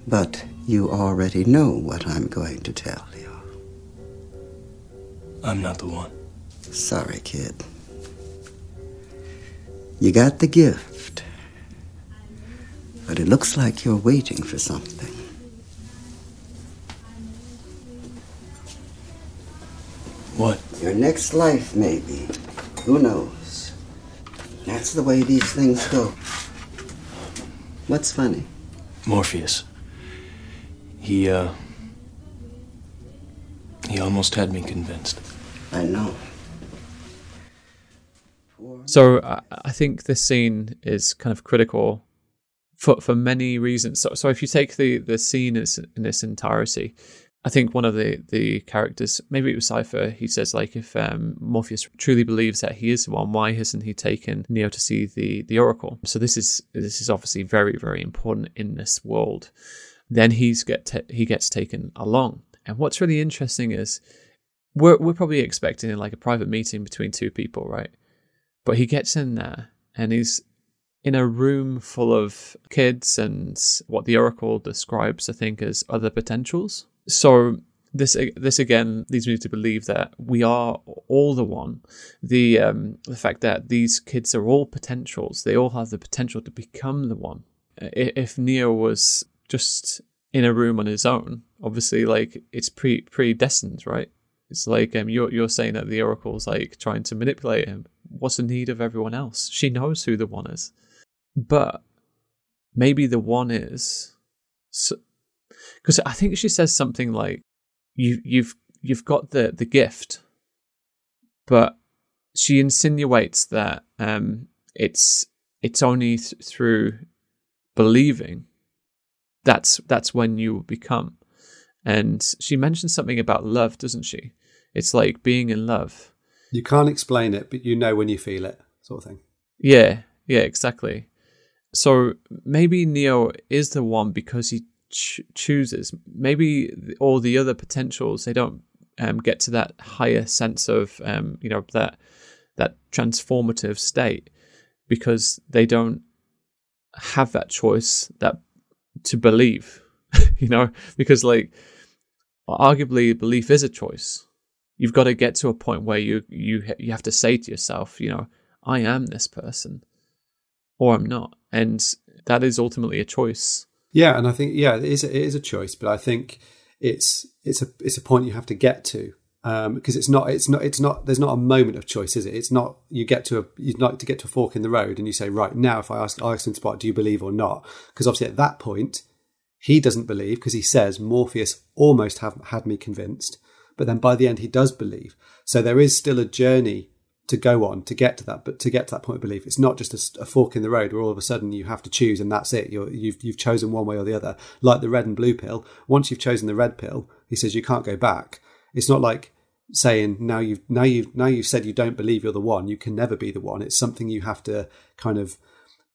But you already know what I'm going to tell you. I'm not the one. Sorry, kid. You got the gift. But it looks like you're waiting for something. What? Your next life, maybe. Who knows? That's the way these things go. What's funny? Morpheus. He, uh. He almost had me convinced. I know. So I, I think this scene is kind of critical for for many reasons. So, so if you take the the scene in its entirety, I think one of the the characters, maybe it was Cypher, he says like if um, Morpheus truly believes that he is the one, why hasn't he taken Neo to see the the Oracle? So this is this is obviously very very important in this world. Then he's get ta- he gets taken along, and what's really interesting is we're we're probably expecting like a private meeting between two people, right? But he gets in there and he's in a room full of kids and what the Oracle describes, I think, as other potentials. So this this again leads me to believe that we are all the one. The um, the fact that these kids are all potentials, they all have the potential to become the one. If Neo was just in a room on his own, obviously, like it's pre predestined, right? It's like um, you're you're saying that the Oracle's like trying to manipulate him. What's the need of everyone else? She knows who the one is, but maybe the one is because I think she says something like you you've you've got the the gift, but she insinuates that um it's it's only th- through believing that's that's when you will become. And she mentions something about love doesn't she? It's like being in love. You can't explain it, but you know when you feel it, sort of thing. yeah yeah exactly. So maybe neo is the one because he ch- chooses. Maybe all the other potentials they don't um, get to that higher sense of um, you know that that transformative state because they don't have that choice that to believe you know? Because like arguably belief is a choice. You've got to get to a point where you you you have to say to yourself you know i am this person or i'm not. And that is ultimately a choice. Yeah, and I think yeah, it is. It is a choice, but I think it's it's a it's a point you have to get to Um, because it's not it's not it's not there's not a moment of choice, is it? It's not you get to a you'd like to get to a fork in the road and you say right now if I ask Alex Spot, do you believe or not? Because obviously at that point he doesn't believe because he says Morpheus almost have had me convinced, but then by the end he does believe. So there is still a journey to go on to get to that, but to get to that point of belief, it's not just a, a fork in the road where all of a sudden you have to choose and that's it. You're, you've you've chosen one way or the other, like the red and blue pill. Once you've chosen the red pill, he says you can't go back. It's not like saying now you've now you've now you've said you don't believe you're the one. You can never be the one. It's something you have to kind of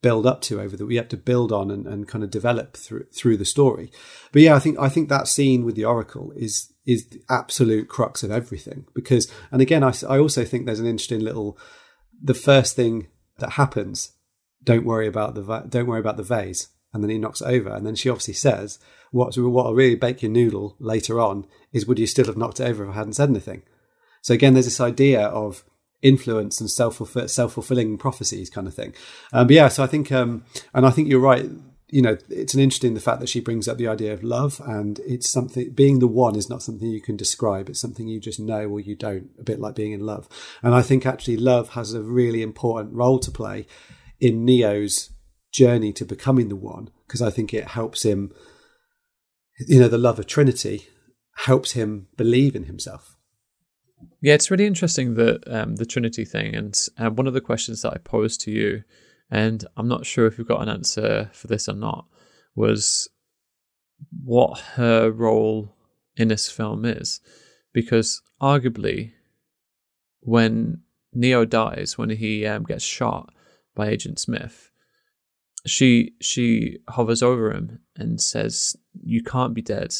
build up to over that we have to build on and, and kind of develop through through the story. But yeah, I think I think that scene with the Oracle is is the absolute crux of everything because and again I, I also think there's an interesting little the first thing that happens don't worry about the don't worry about the vase and then he knocks it over and then she obviously says what what'll really bake your noodle later on is would you still have knocked it over if I hadn't said anything so again there's this idea of influence and self self fulfilling prophecies kind of thing. Um, but yeah, so I think, um, and I think you're right. You know, it's an interesting the fact that she brings up the idea of love, and it's something being the one is not something you can describe. It's something you just know or you don't. A bit like being in love, and I think actually love has a really important role to play in Neo's journey to becoming the one because I think it helps him. You know, the love of Trinity helps him believe in himself. Yeah, it's really interesting the um, the Trinity thing, and uh, one of the questions that I posed to you, and I'm not sure if you've got an answer for this or not, was what her role in this film is, because arguably, when Neo dies, when he um, gets shot by Agent Smith, she she hovers over him and says, "You can't be dead."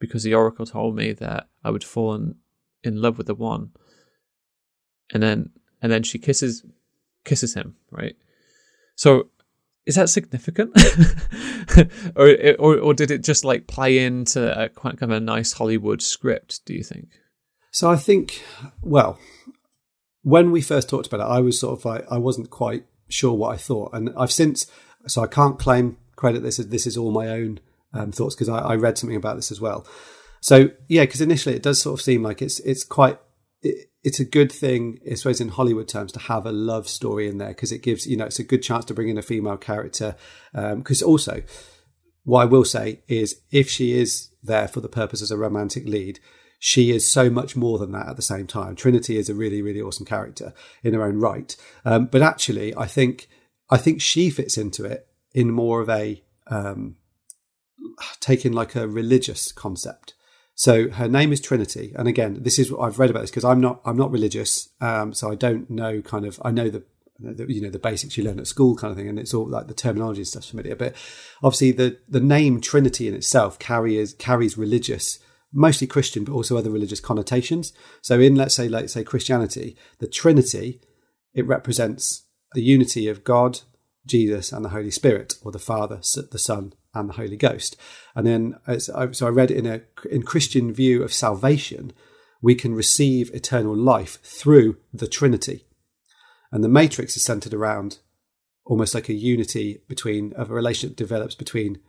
Because the Oracle told me that I would fall in in love with the one and then and then she kisses kisses him, right? So is that significant, or, or or did it just like play into a quite kind of a nice Hollywood script? Do you think? So I think, well, when we first talked about it, I was sort of like I wasn't quite sure what I thought, and I've since so I can't claim credit this as this is all my own um, thoughts because I, I, read something about this as well. So yeah, because initially it does sort of seem like it's it's quite it, it's a good thing, I suppose, in Hollywood terms, to have a love story in there because it gives you know it's a good chance to bring in a female character. Because um, also, what I will say is, if she is there for the purpose as a romantic lead, she is so much more than that at the same time. Trinity is a really, really awesome character in her own right. Um, but actually, I think I think she fits into it in more of a um, taking like a religious concept. So her name is Trinity, and again, this is what I've read about this because I'm not I'm not religious, um, so I don't know kind of I know the, the, you know the basics you learn at school kind of thing, and it's all like the terminology and stuff's familiar. But obviously, the the name Trinity in itself carries carries religious, mostly Christian, but also other religious connotations. So in let's say let's say Christianity, the Trinity it represents the unity of God, Jesus, and the Holy Spirit, or the Father, the Son, and the Holy Ghost. And then, so I read in a in Christian view of salvation, we can receive eternal life through the Trinity, and the Matrix is centered around almost like a unity between of a relationship develops between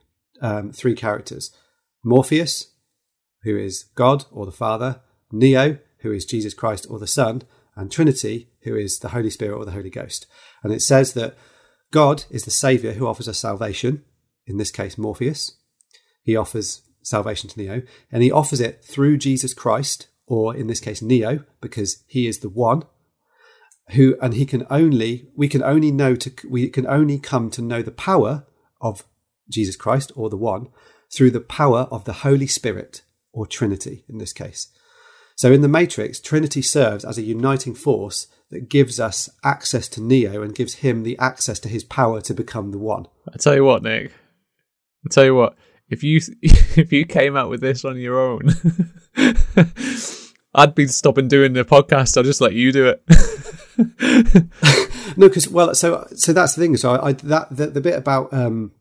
um, three characters: Morpheus, who is God or the Father, Neo, who is Jesus Christ or the Son, and Trinity, who is the Holy Spirit or the Holy Ghost. And it says that God is the Savior who offers us salvation in this case Morpheus. He offers salvation to Neo, and he offers it through Jesus Christ, or in this case Neo, because he is the one who, and he can only, we can only know to, we can only come to know the power of Jesus Christ, or the one, through the power of the Holy Spirit, or Trinity in this case. So in the Matrix, Trinity serves as a uniting force that gives us access to Neo and gives him the access to his power to become the one. I tell you what, Nick, I'll tell you what, if you if you came out with this on your own, I'd be stopping doing the podcast. I'll just let you do it. no, because well, so so that's the thing. So I, I that the, the bit about um,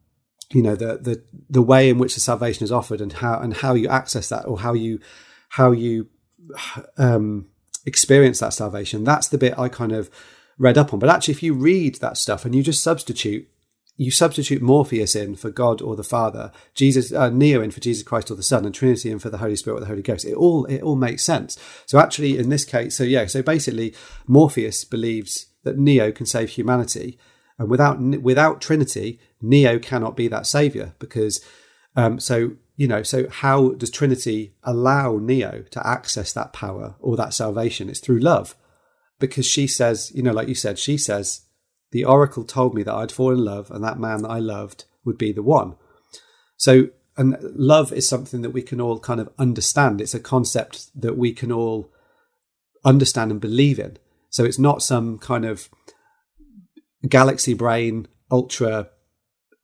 you know the the the way in which the salvation is offered and how and how you access that or how you how you um, experience that salvation. That's the bit I kind of read up on. But actually, if you read that stuff and you just substitute you substitute Morpheus in for God or the Father, Jesus, uh, Neo in for Jesus Christ or the Son, and Trinity in for the Holy Spirit or the Holy Ghost. It all it all makes sense. So actually, in this case, so yeah, so basically, Morpheus believes that Neo can save humanity, and without without Trinity, Neo cannot be that savior because. Um, so you know, so how does Trinity allow Neo to access that power or that salvation? It's through love, because she says, you know, like you said, she says the oracle told me that I'd fall in love and that man that I loved would be the one. So, and love is something that we can all kind of understand. It's a concept that we can all understand and believe in. So it's not some kind of galaxy brain ultra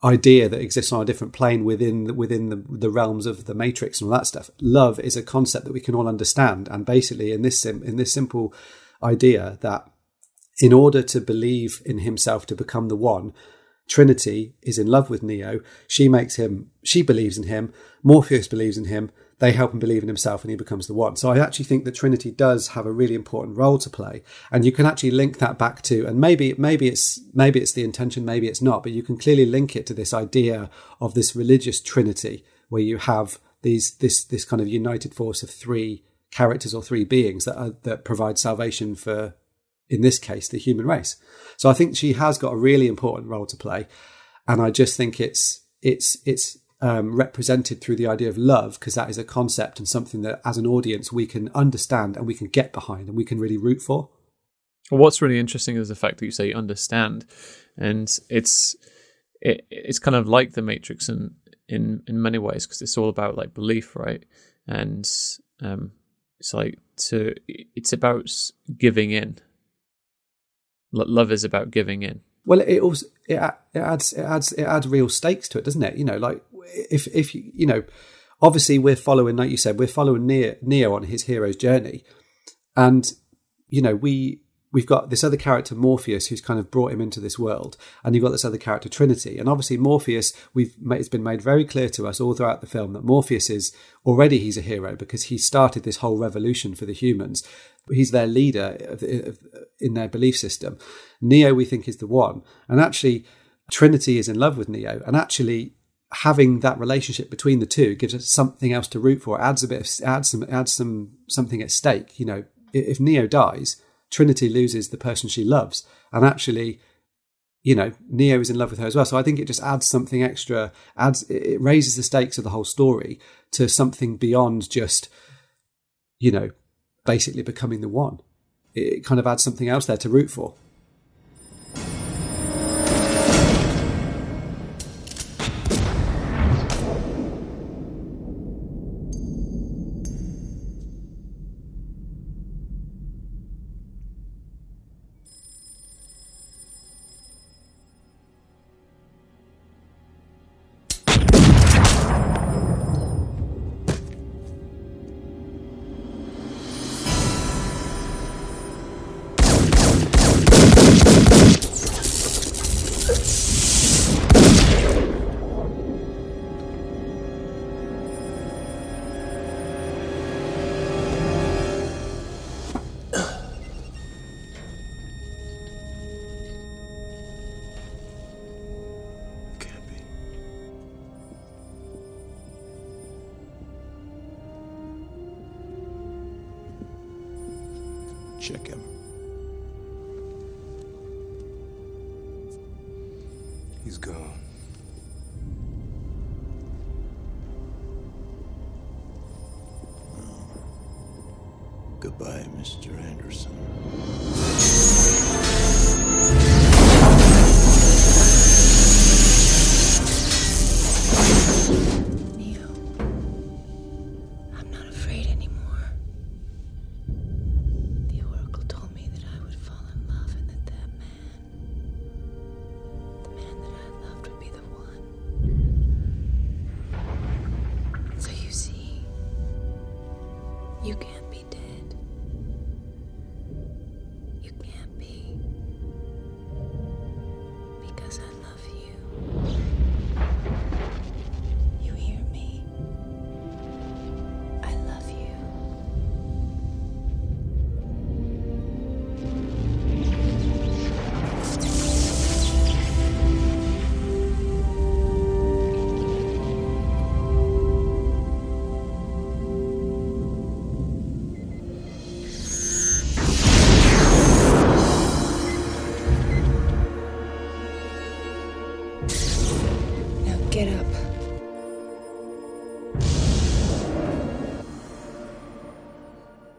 idea that exists on a different plane within the, within the, the realms of the matrix and all that stuff. Love is a concept that we can all understand, and basically in this sim, in this simple idea that in order to believe in himself to become the one, Trinity is in love with Neo. She makes him, she believes in him. Morpheus believes in him. They help him believe in himself and he becomes the one. So I actually think that Trinity does have a really important role to play. And you can actually link that back to, and maybe, maybe it's, maybe it's the intention, maybe it's not, but you can clearly link it to this idea of this religious Trinity where you have these, this, this kind of united force of three characters or three beings that are, that provide salvation for in this case, the human race. So I think she has got a really important role to play, and I just think it's it's it's um, represented through the idea of love because that is a concept and something that, as an audience, we can understand and we can get behind and we can really root for. Well, what's really interesting is the fact that you say understand, and it's it, it's kind of like the Matrix in in in many ways because it's all about like belief, right? And um, it's like to it's about giving in love is about giving in. Well, it also it, it adds it adds it adds real stakes to it, doesn't it? You know, like if if you know, obviously we're following, like you said, we're following Neo, Neo on his hero's journey, and you know we we've got this other character Morpheus who's kind of brought him into this world, and you've got this other character Trinity, and obviously Morpheus. We've it's been made very clear to us all throughout the film that Morpheus is already he's a hero because he started this whole revolution for the humans. He's their leader in their belief system. Neo, we think, is the one, and actually Trinity is in love with Neo, and actually having that relationship between the two gives us something else to root for. Adds a bit of adds some adds some something at stake. You know, if Neo dies, Trinity loses the person she loves, and actually, you know, Neo is in love with her as well. So I think it just adds something extra. Adds it raises the stakes of the whole story to something beyond just, you know, basically becoming the one. It kind of adds something else there to root for.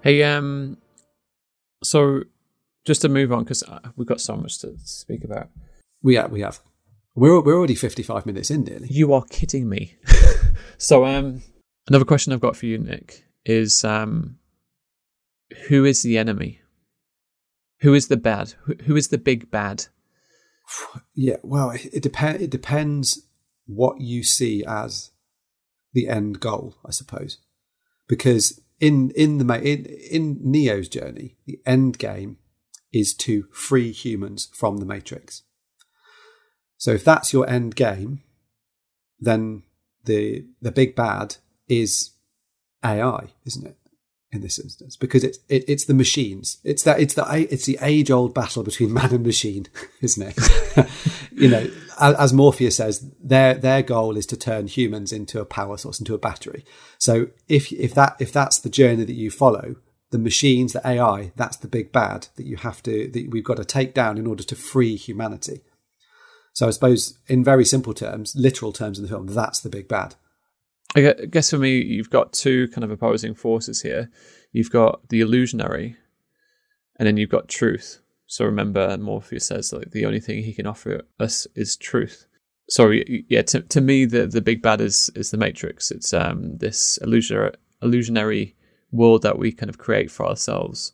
Hey, um, so just to move on because we've got so much to speak about. We have, we have. We're we're already fifty five minutes in, nearly. You are kidding me. so, um, another question I've got for you, Nick, is um, who is the enemy? Who is the bad? Who, who is the big bad? Yeah, well, it, it depends. It depends what you see as the end goal, I suppose, because in in the in in Neo's journey, the end game is to free humans from the Matrix. So if that's your end game, then the the big bad is AI, isn't it? In this instance, because it's it, it's the machines. It's that it's the it's the age old battle between man and machine, isn't it? you know, as, Morpheus says, their their goal is to turn humans into a power source, into a battery. So if if that if that's the journey that you follow, the machines, the AI, that's the big bad that you have to that we've got to take down in order to free humanity. So I suppose, in very simple terms, literal terms in the film, that's the big bad. I guess for me, you've got two kind of opposing forces here. You've got the illusionary, and then you've got truth. So remember, Morpheus says like the only thing he can offer us is truth. Sorry, yeah. To, to me, the the big bad is is the Matrix. It's um this illusionary illusionary world that we kind of create for ourselves,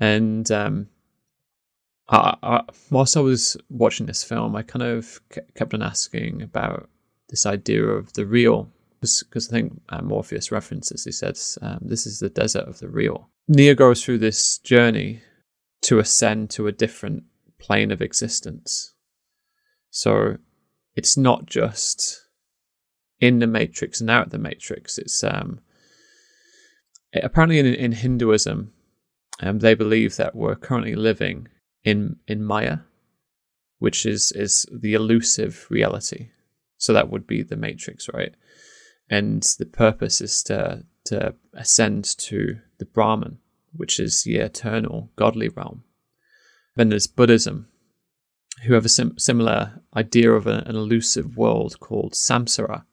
and um. I, I, whilst I was watching this film, I kind of kept on asking about this idea of the real because I think uh, Morpheus references, he says, um, this is the desert of the real. Neo goes through this journey to ascend to a different plane of existence. So it's not just in the matrix and out of the matrix. It's um, apparently in, in Hinduism, um, they believe that we're currently living in in Maya, which is is the elusive reality. So that would be the matrix, right? And the purpose is to to ascend to the Brahman, which is the eternal godly realm. Then there's Buddhism, who have a sim- similar idea of a, an elusive world called samsara,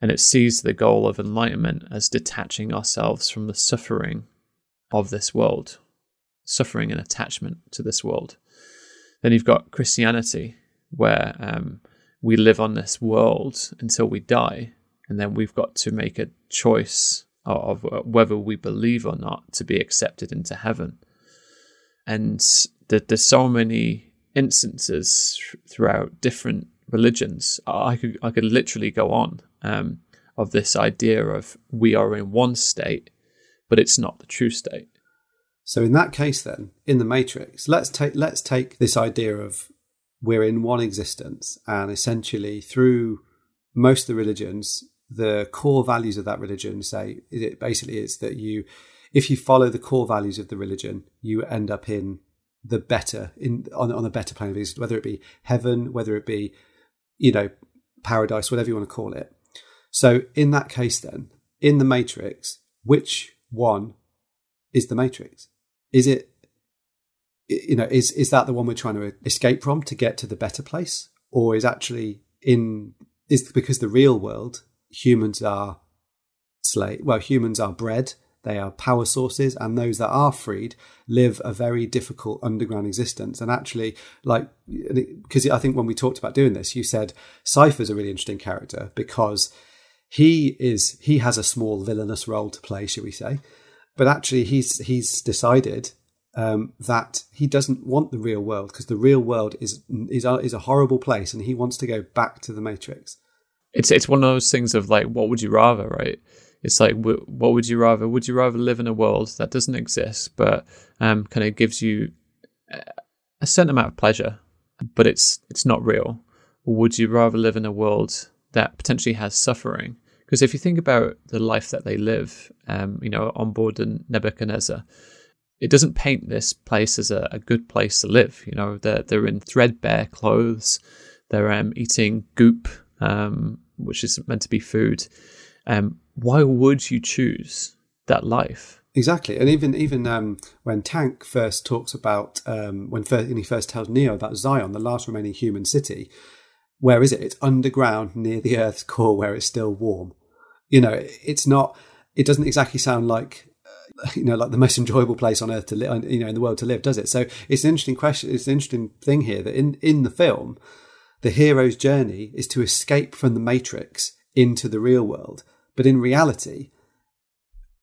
and it sees the goal of enlightenment as detaching ourselves from the suffering of this world, suffering and attachment to this world. Then you've got Christianity, where um, we live on this world until we die, and then we've got to make a choice of whether we believe or not to be accepted into heaven. And there's so many instances throughout different religions. I could I could literally go on um, of this idea of we are in one state, but it's not the true state. So in that case, then in the Matrix, let's take let's take this idea of we're in one existence, and essentially through most of the religions, the core values of that religion say it basically it's that you, if you follow the core values of the religion, you end up in the better in on, on a better plane of existence, whether it be heaven, whether it be you know paradise, whatever you want to call it. So in that case, then in the Matrix, which one is the Matrix? Is it you know is is that the one we're trying to escape from to get to the better place, or is actually in is because the real world humans are slave well humans are bred they are power sources, and those that are freed live a very difficult underground existence. And actually, like, because I think when we talked about doing this, you said Cypher's a really interesting character because he is he has a small villainous role to play, should we say? But actually, he's he's decided um, that he doesn't want the real world because the real world is is is a horrible place, and he wants to go back to the Matrix. It's it's one of those things of like, what would you rather, right? It's like, what would you rather? Would you rather live in a world that doesn't exist, but um, kind of gives you a certain amount of pleasure, but it's it's not real? Or would you rather live in a world that potentially has suffering? Because if you think about the life that they live, um, you know, on board the Nebuchadnezzar, it doesn't paint this place as a, a, good place to live. You know, they're they're in threadbare clothes, they're um, eating goop, um, which is meant to be food. Um, why would you choose that life? Exactly, and even even um, when Tank first talks about um, when, first, he first tells Neo about Zion, the last remaining human city, where is it? It's underground near the Earth's core, where it's still warm. You know, it's not. It doesn't exactly sound like uh, you know like the most enjoyable place on earth to live you know in the world to live does it so it's an interesting question it's an interesting thing here that in in the film the hero's journey is to escape from the matrix into the real world. But in reality,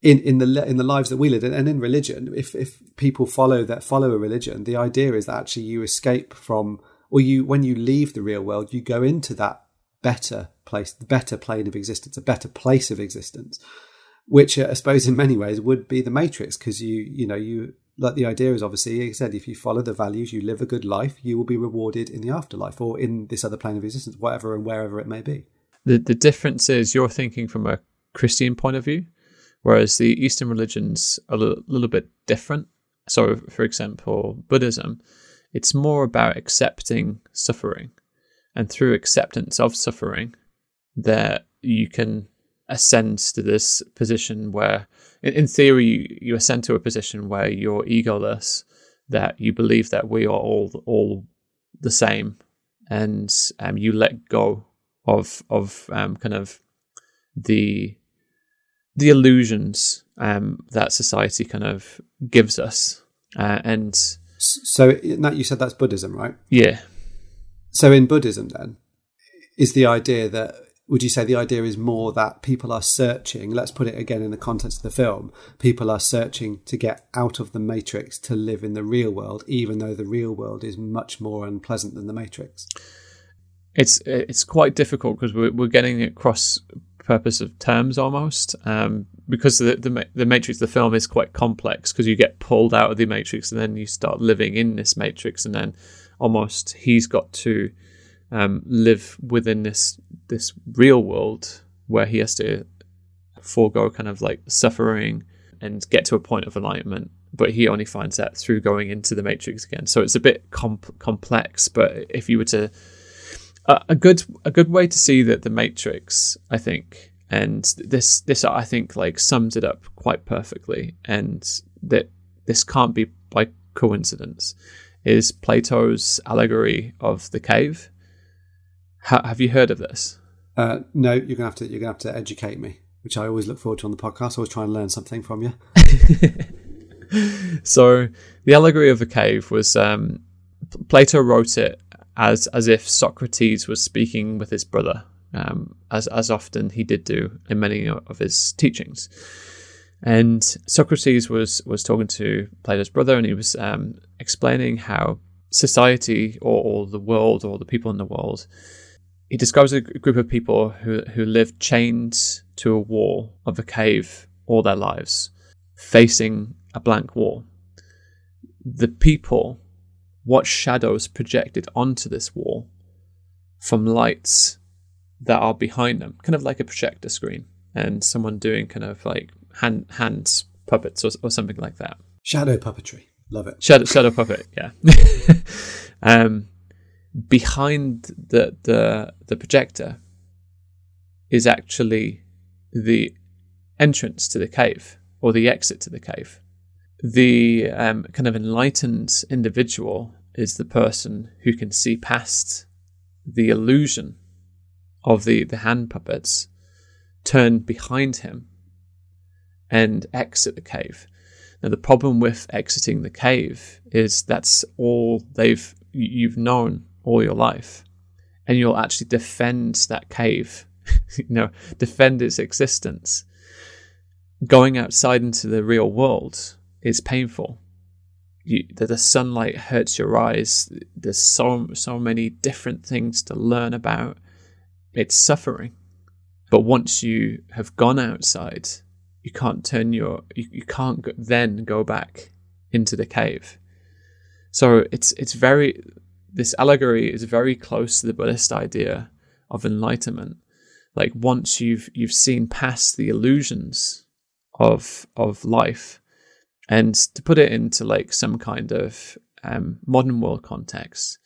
in in the in the lives that we live and in religion, if if people follow that follow a religion, the idea is that actually you escape from or you when you leave the real world, you go into that better place, the better plane of existence, a better place of existence, which I suppose in many ways would be the matrix because you you know you like the idea is obviously I said if you follow the values, you live a good life, you will be rewarded in the afterlife or in this other plane of existence, whatever and wherever it may be. The the difference is you're thinking from a Christian point of view, whereas the Eastern religions are a little, little bit different. So, for example, Buddhism, it's more about accepting suffering, and through acceptance of suffering, that you can ascend to this position where, in, in theory, you, you ascend to a position where you're egoless, that you believe that we are all all the same, and um, you let go of of um, kind of the the illusions um, that society kind of gives us, uh, and so that you said that's Buddhism, right? Yeah. So in Buddhism, then, is the idea that would you say the idea is more that people are searching? Let's put it again in the context of the film. People are searching to get out of the matrix to live in the real world, even though the real world is much more unpleasant than the matrix. It's it's quite difficult because we're we're getting across purpose of terms almost, um, because the, the the Matrix, the film is quite complex because you get pulled out of the Matrix and then you start living in this Matrix, and then almost he's got to um, live within this this real world where he has to forego kind of like suffering and get to a point of enlightenment but he only finds that through going into the matrix again. So it's a bit comp- complex but if you were to a, good a good way to see that the matrix i think and this this i think like sums it up quite perfectly and that this can't be by coincidence is plato's allegory of the cave. Ha- have you heard of this Uh, no, you're gonna have to you're gonna have to educate me, which I always look forward to on the podcast. I always try and learn something from you. so the allegory of the cave was um, Plato wrote it as as if Socrates was speaking with his brother, um, as as often he did do in many of his teachings. And Socrates was was talking to Plato's brother, and he was um, explaining how society or, or the world or the people in the world. He describes a group of people who who lived chained to a wall of a cave all their lives, facing a blank wall. The people watch shadows projected onto this wall from lights that are behind them, kind of like a projector screen, and someone doing kind of like hand hands puppets or, or something like that. Shadow puppetry, love it. Shadow shadow puppet, yeah. um, behind the the the projector is actually the entrance to the cave or the exit to the cave. The um, kind of enlightened individual is the person who can see past the illusion of the, the hand puppets, turn behind him, and exit the cave. Now, the problem with exiting the cave is that's all they've you've known all your life, and you'll actually defend that cave, you know, defend its existence. Going outside into the real world is painful. You, the, the sunlight hurts your eyes. There's so so many different things to learn about. It's suffering, but once you have gone outside, you can't turn your you, you can't go, then go back into the cave. So it's it's very this allegory is very close to the Buddhist idea of enlightenment. Like once you've you've seen past the illusions of of life, and to put it into like some kind of um, modern world context,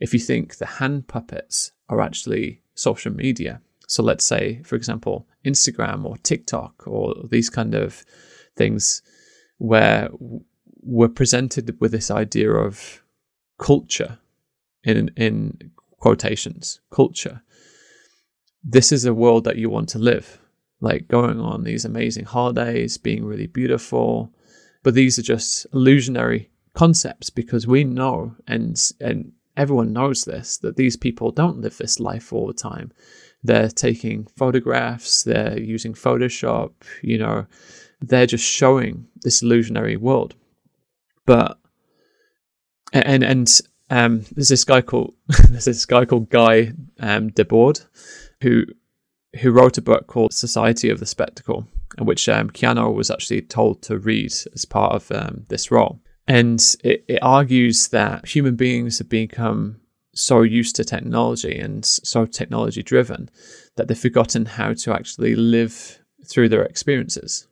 if you think the hand puppets are actually social media, so let's say, for example, Instagram or TikTok or these kind of things where we're presented with this idea of culture in in quotations, culture. This is a world that you want to live, like going on these amazing holidays, being really beautiful, but these are just illusionary concepts because we know and and everyone knows this that these people don't live this life all the time. They're taking photographs they're using photoshop you know they're just showing this illusionary world. But and and um, there's this guy called there's this guy called Guy um, Debord who who wrote a book called Society of the Spectacle, which um, Keanu was actually told to read as part of um, this role. And it, it argues that human beings have become so used to technology and so technology driven that they've forgotten how to actually live through their experiences.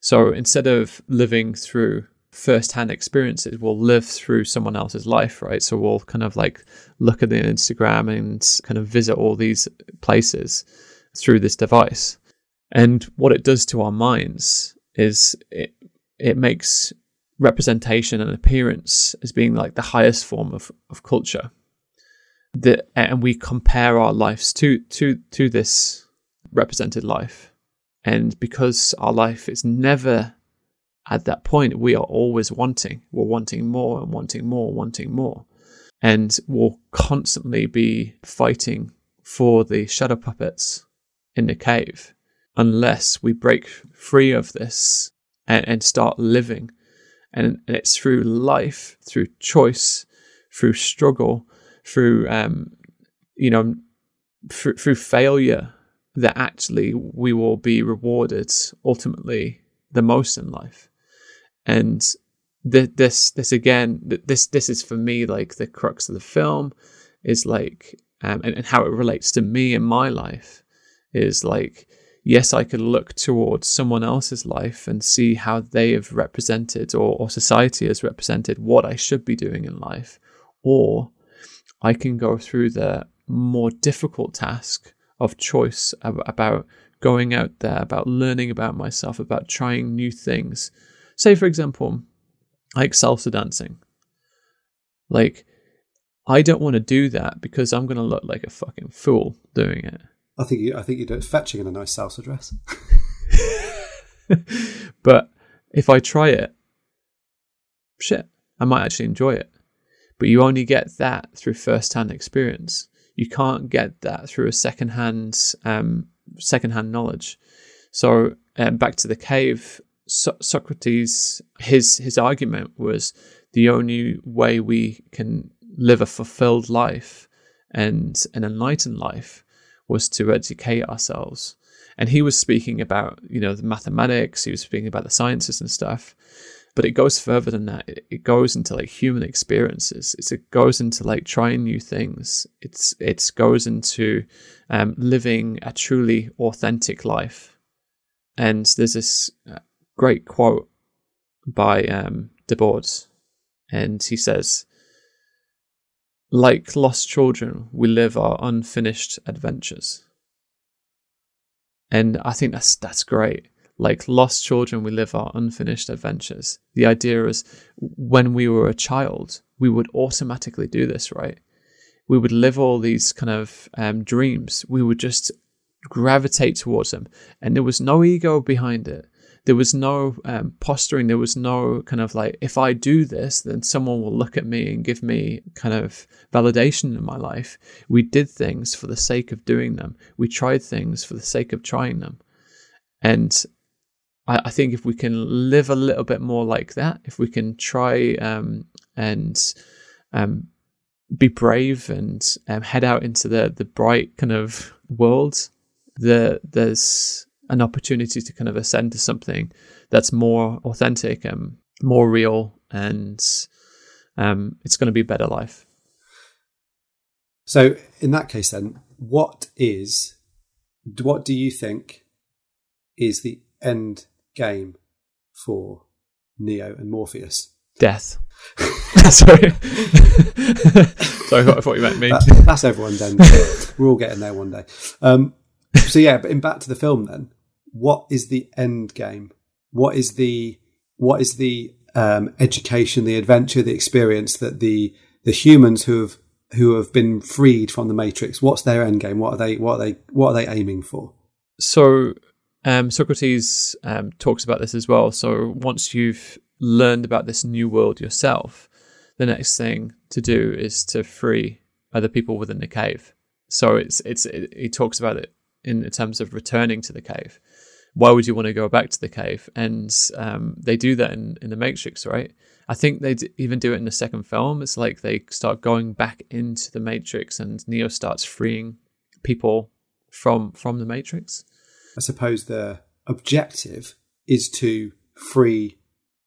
So instead of living through first-hand experiences, we'll live through someone else's life, right? So we'll kind of like look at the Instagram and kind of visit all these places through this device. And what it does to our minds is it it makes representation and appearance as being like the highest form of, of culture. That and we compare our lives to to to this represented life. And because our life is never at that point, we are always wanting. We're wanting more and wanting more, wanting more. And we'll constantly be fighting for the shadow puppets in the cave unless we break free of this and, and start living. And, and, it's through life, through choice, through struggle, through um, you know, through, through failure that actually we will be rewarded ultimately the most in life. And th- this, this again, th- this, this is for me like the crux of the film is like, um, and, and how it relates to me in my life is like, yes, I could look towards someone else's life and see how they have represented or, or society has represented what I should be doing in life. Or I can go through the more difficult task of choice about going out there, about learning about myself, about trying new things. Say, for example, I like salsa dancing. Like, I don't want to do that because I'm going to look like a fucking fool doing it. I think you, I think you do it fetching in a nice salsa dress. but if I try it, shit, I might actually enjoy it. But you only get that through first-hand experience. You can't get that through a second-hand um, second-hand knowledge. So um, back to the cave, so- Socrates, his his argument was the only way we can live a fulfilled life and an enlightened life was to educate ourselves. And he was speaking about, you know, the mathematics, he was speaking about the sciences and stuff. But it goes further than that. It, it goes into like human experiences. It's, it goes into like trying new things. It's it goes into um, living a truly authentic life. And there's this uh, great quote by um, Debord, and he says, like lost children, we live our unfinished adventures. And I think that's that's great. Like lost children, we live our unfinished adventures. The idea is when we were a child, we would automatically do this, right? We would live all these kind of um, dreams. We would just gravitate towards them, and there was no ego behind it there was no um, posturing. There was no kind of like, if I do this, then someone will look at me and give me kind of validation in my life. We did things for the sake of doing them. We tried things for the sake of trying them. And I, I think if we can live a little bit more like that, if we can try um, and um, be brave and um, head out into the the bright kind of world, the there's an opportunity to kind of ascend to something that's more authentic and more real, and um, it's going to be a better life. So, in that case, then, what is, what do you think is the end game for Neo and Morpheus? Death. Sorry. Sorry, I thought you meant me. That, that's everyone then. We're all getting there one day. Um, so yeah, but in back to the film then, what is the end game? What is the what is the um, education, the adventure, the experience that the the humans who have who have been freed from the matrix? What's their end game? What are they what are they what are they aiming for? So um, Socrates um, talks about this as well. So once you've learned about this new world yourself, the next thing to do is to free other people within the cave. So it's it's it, he talks about it in terms of returning to the cave why would you want to go back to the cave? And um, they do that in, in the Matrix, right? I think they even do it in the second film. It's like they start going back into the Matrix, and Neo starts freeing people from from the Matrix. I suppose the objective is to free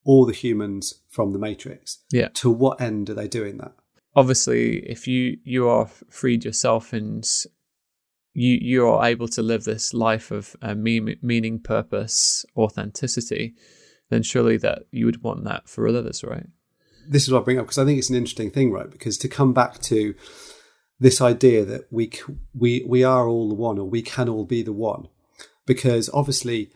all the humans from the Matrix. Yeah. To what end are they doing that? Obviously, if you you are freed yourself and you you are able to live this life of uh, meaning, purpose, authenticity, then surely that you would want that for others, right? This is what I bring up because I think it's an interesting thing, right? Because to come back to this idea that we we we are all the one, or we can all be the one, because obviously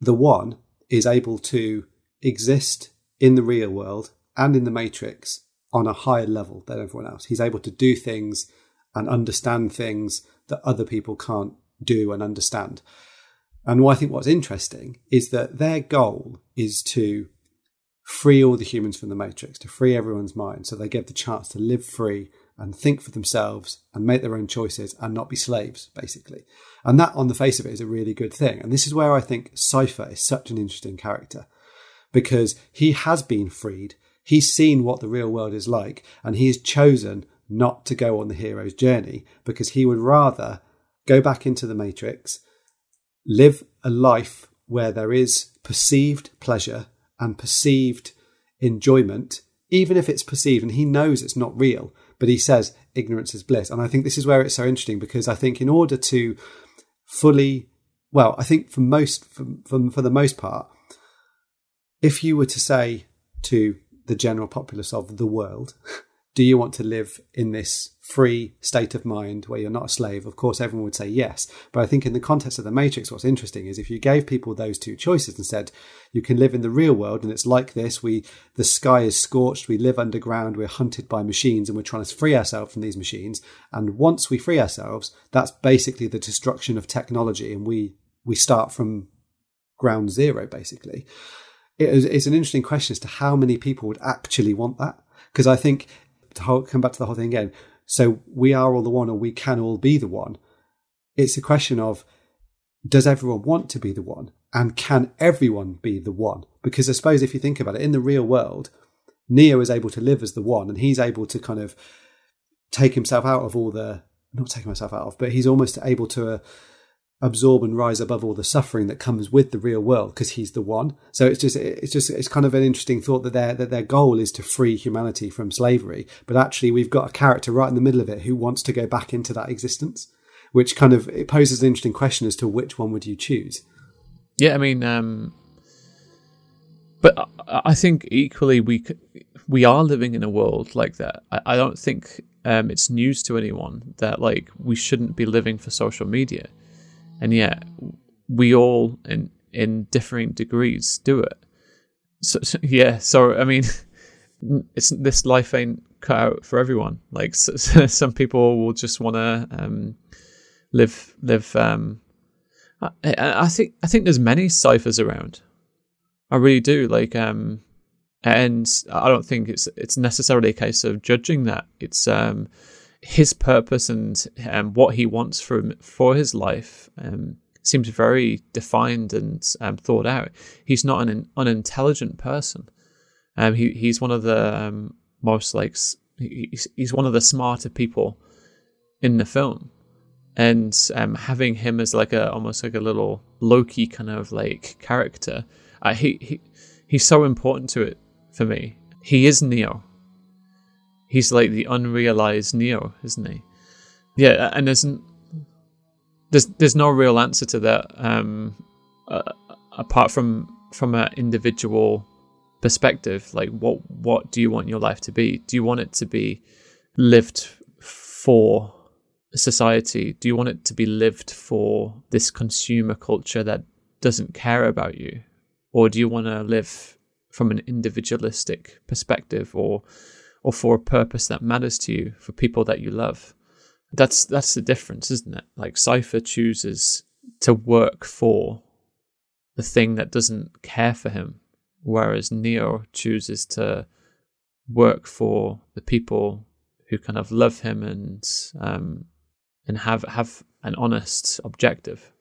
the one is able to exist in the real world and in the matrix on a higher level than everyone else. He's able to do things and understand things that other people can't do and understand. And what I think what's interesting is that their goal is to free all the humans from the matrix, to free everyone's mind, so they get the chance to live free and think for themselves and make their own choices and not be slaves, basically. And that, on the face of it, is a really good thing. And this is where I think Cypher is such an interesting character because he has been freed. He's seen what the real world is like, and he has chosen not to go on the hero's journey because he would rather go back into the matrix, live a life where there is perceived pleasure and perceived enjoyment, even if it's perceived and he knows it's not real, but he says ignorance is bliss. And I think this is where it's so interesting because I think in order to fully, well, I think for most, for, for, for the most part, if you were to say to the general populace of the world, do you want to live in this free state of mind where you're not a slave? Of course, everyone would say yes. But I think in the context of the Matrix, what's interesting is if you gave people those two choices and said, you can live in the real world and it's like this, we the sky is scorched, we live underground, we're hunted by machines and we're trying to free ourselves from these machines. And once we free ourselves, that's basically the destruction of technology and we we start from ground zero basically. It is, it's an interesting question as to how many people would actually want that. Because I think to come back to the whole thing again. So we are all the one, or we can all be the one. It's a question of does everyone want to be the one, and can everyone be the one? Because I suppose if you think about it, in the real world, Neo is able to live as the one, and he's able to kind of take himself out of all the not taking myself out of, but he's almost able to. Uh, absorb and rise above all the suffering that comes with the real world because he's the one. So it's just it's just it's kind of an interesting thought that their that their goal is to free humanity from slavery, but actually we've got a character right in the middle of it who wants to go back into that existence, which kind of it poses an interesting question as to which one would you choose. Yeah, I mean, um, but I think equally we we are living in a world like that. I, I don't think um, it's news to anyone that like we shouldn't be living for social media and yet we all in in differing degrees do it. So, so yeah, so I mean, it's this life ain't cut out for everyone. Like so, some people will just want to um, live live. Um, I, I think I think there's many Cyphers around. I really do. Like um, and I don't think it's it's necessarily a case of judging that. It's um, his purpose and um, what he wants from for his life um, seems very defined and um, thought out. He's not an unintelligent person. Um, he he's one of the um, most like he's, he's one of the smarter people in the film, and um, having him as like a almost like a little Loki kind of like character, uh, he he he's so important to it for me. He is Neo he's like the unrealized Neo, isn't he? Yeah, and there's there's there's no real answer to that um, uh, apart from from an individual perspective. Like, what what do you want your life to be? Do you want it to be lived for society? Do you want it to be lived for this consumer culture that doesn't care about you, or do you want to live from an individualistic perspective, or or for a purpose that matters to you, for people that you love. That's that's the difference, isn't it? Like Cypher chooses to work for the thing that doesn't care for him, whereas Neo chooses to work for the people who kind of love him and um, and have have an honest objective.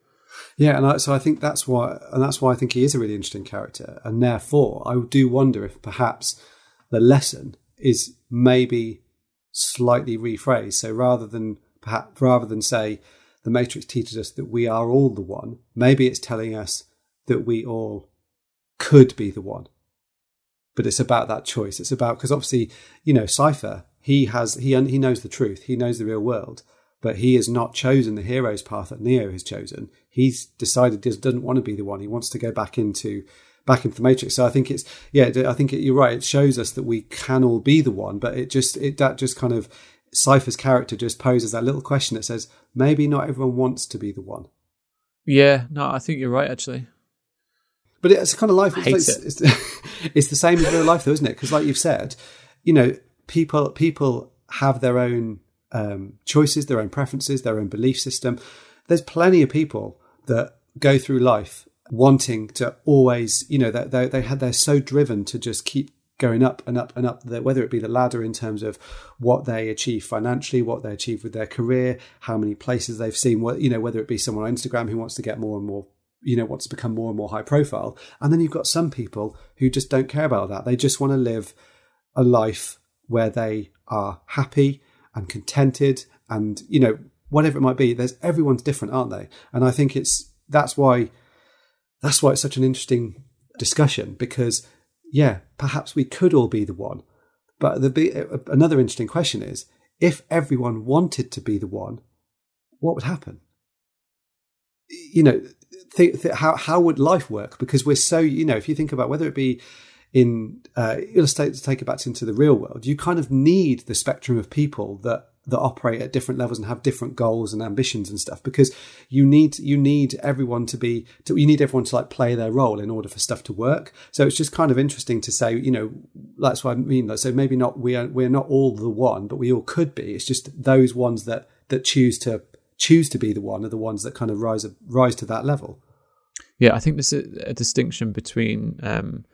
Yeah, and I, so I think that's why, and that's why I think he is a really interesting character, and therefore I do wonder if perhaps the lesson is maybe slightly rephrased. So rather than perhaps rather than say the Matrix teaches us that we are all the one, maybe it's telling us that we all could be the one. But it's about that choice. It's about because obviously, you know, Cypher he has he he knows the truth. He knows the real world, but he has not chosen the hero's path that Neo has chosen. He's decided he doesn't want to be the one. He wants to go back into back into the matrix. So I think it's yeah, I think it, you're right. It shows us that we can all be the one, but it just it that just kind of Cypher's character just poses that little question that says maybe not everyone wants to be the one. Yeah, no, I think you're right actually. But it's a kind of life. It's, like, it. it's, it's, the same as real life, though, isn't it? Because, like you've said, you know, people people have their own um, choices, their own preferences, their own belief system. There's plenty of people that go through life wanting to always, you know, they they, they had they're so driven to just keep going up and up and up whether it be the ladder in terms of what they achieve financially what they achieve with their career how many places they've seen what you know whether it be someone on instagram who wants to get more and more you know wants to become more and more high profile and then you've got some people who just don't care about that they just want to live a life where they are happy and contented and you know whatever it might be. There's everyone's different, aren't they? And I think it's that's why that's why it's such an interesting discussion because yeah, perhaps we could all be the one. But the be, another interesting question is if everyone wanted to be the one, what would happen? You know, think, think, how how would life work? Because we're so you know, if you think about whether it be in uh, let's take, take it back into the real world, you kind of need the spectrum of people that that operate at different levels and have different goals and ambitions and stuff because you need you need everyone to be to, you need everyone to like play their role in order for stuff to work. So it's just kind of interesting to say you know that's what i mean so maybe not we are we're not all the one but we all could be. It's just those ones that that choose to choose to be the one are the ones that kind of rise rise to that level. Yeah i think there's a, a distinction between um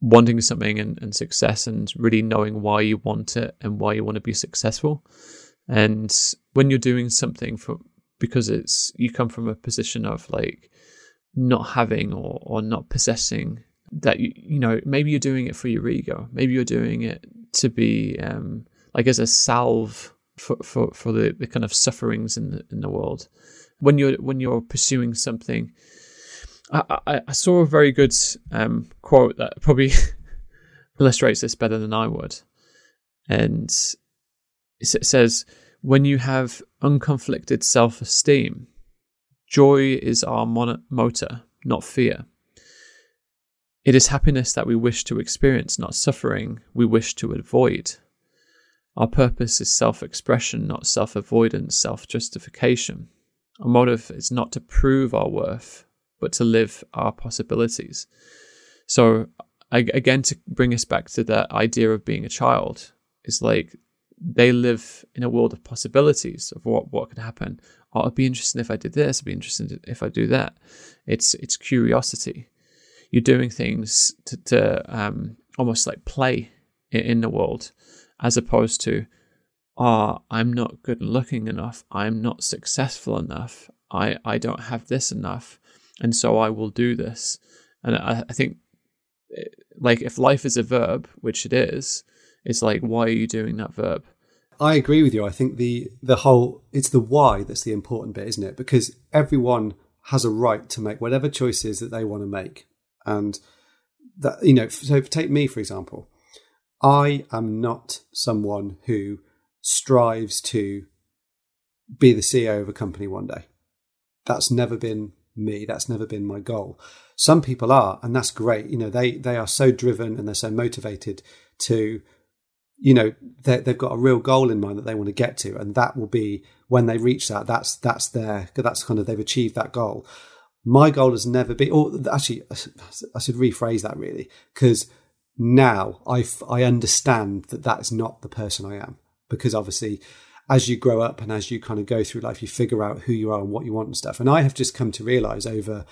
wanting something and, and success and really knowing why you want it and why you want to be successful. And when you're doing something for because it's you come from a position of like not having or, or not possessing that you you know maybe you're doing it for your ego maybe you're doing it to be um like as a salve for for, for the, the kind of sufferings in the in the world when you're when you're pursuing something I, I, I saw a very good um, quote that probably illustrates this better than I would. And it says, when you have unconflicted self esteem, joy is our mon- motor, not fear. It is happiness that we wish to experience, not suffering we wish to avoid. Our purpose is self expression, not self avoidance, self justification. Our motive is not to prove our worth, but to live our possibilities. So, again, to bring us back to that idea of being a child, is like they live in a world of possibilities of what, what could happen. Oh, it'd be interesting if I did this. It'd be interesting if I do that. It's it's curiosity. You're doing things to, to um, almost like play in, in the world, as opposed to, oh, I'm not good looking enough. I'm not successful enough. I, I don't have this enough and so I will do this. And I, I think, eh, like, if life is a verb, which it is, it's like, why are you doing that verb? I agree with you. I think the the whole it's the why that's the important bit, isn't it? Because everyone has a right to make whatever choices that they want to make, and that you know. So take me for example. I am not someone who strives to be the CEO of a company one day. That's never been me. That's never been my goal. Some people are, and that's great. You know, they they are so driven and they're so motivated to, you know, they've got a real goal in mind that they want to get to, and that will be when they reach that. That's that's their that's kind of they've achieved that goal. My goal has never been, or actually, I should rephrase that really, because now I I understand that that's not the person I am, because obviously as you grow up and as you kind of go through life, you figure out who you are and what you want and stuff. And I have just come to realize over,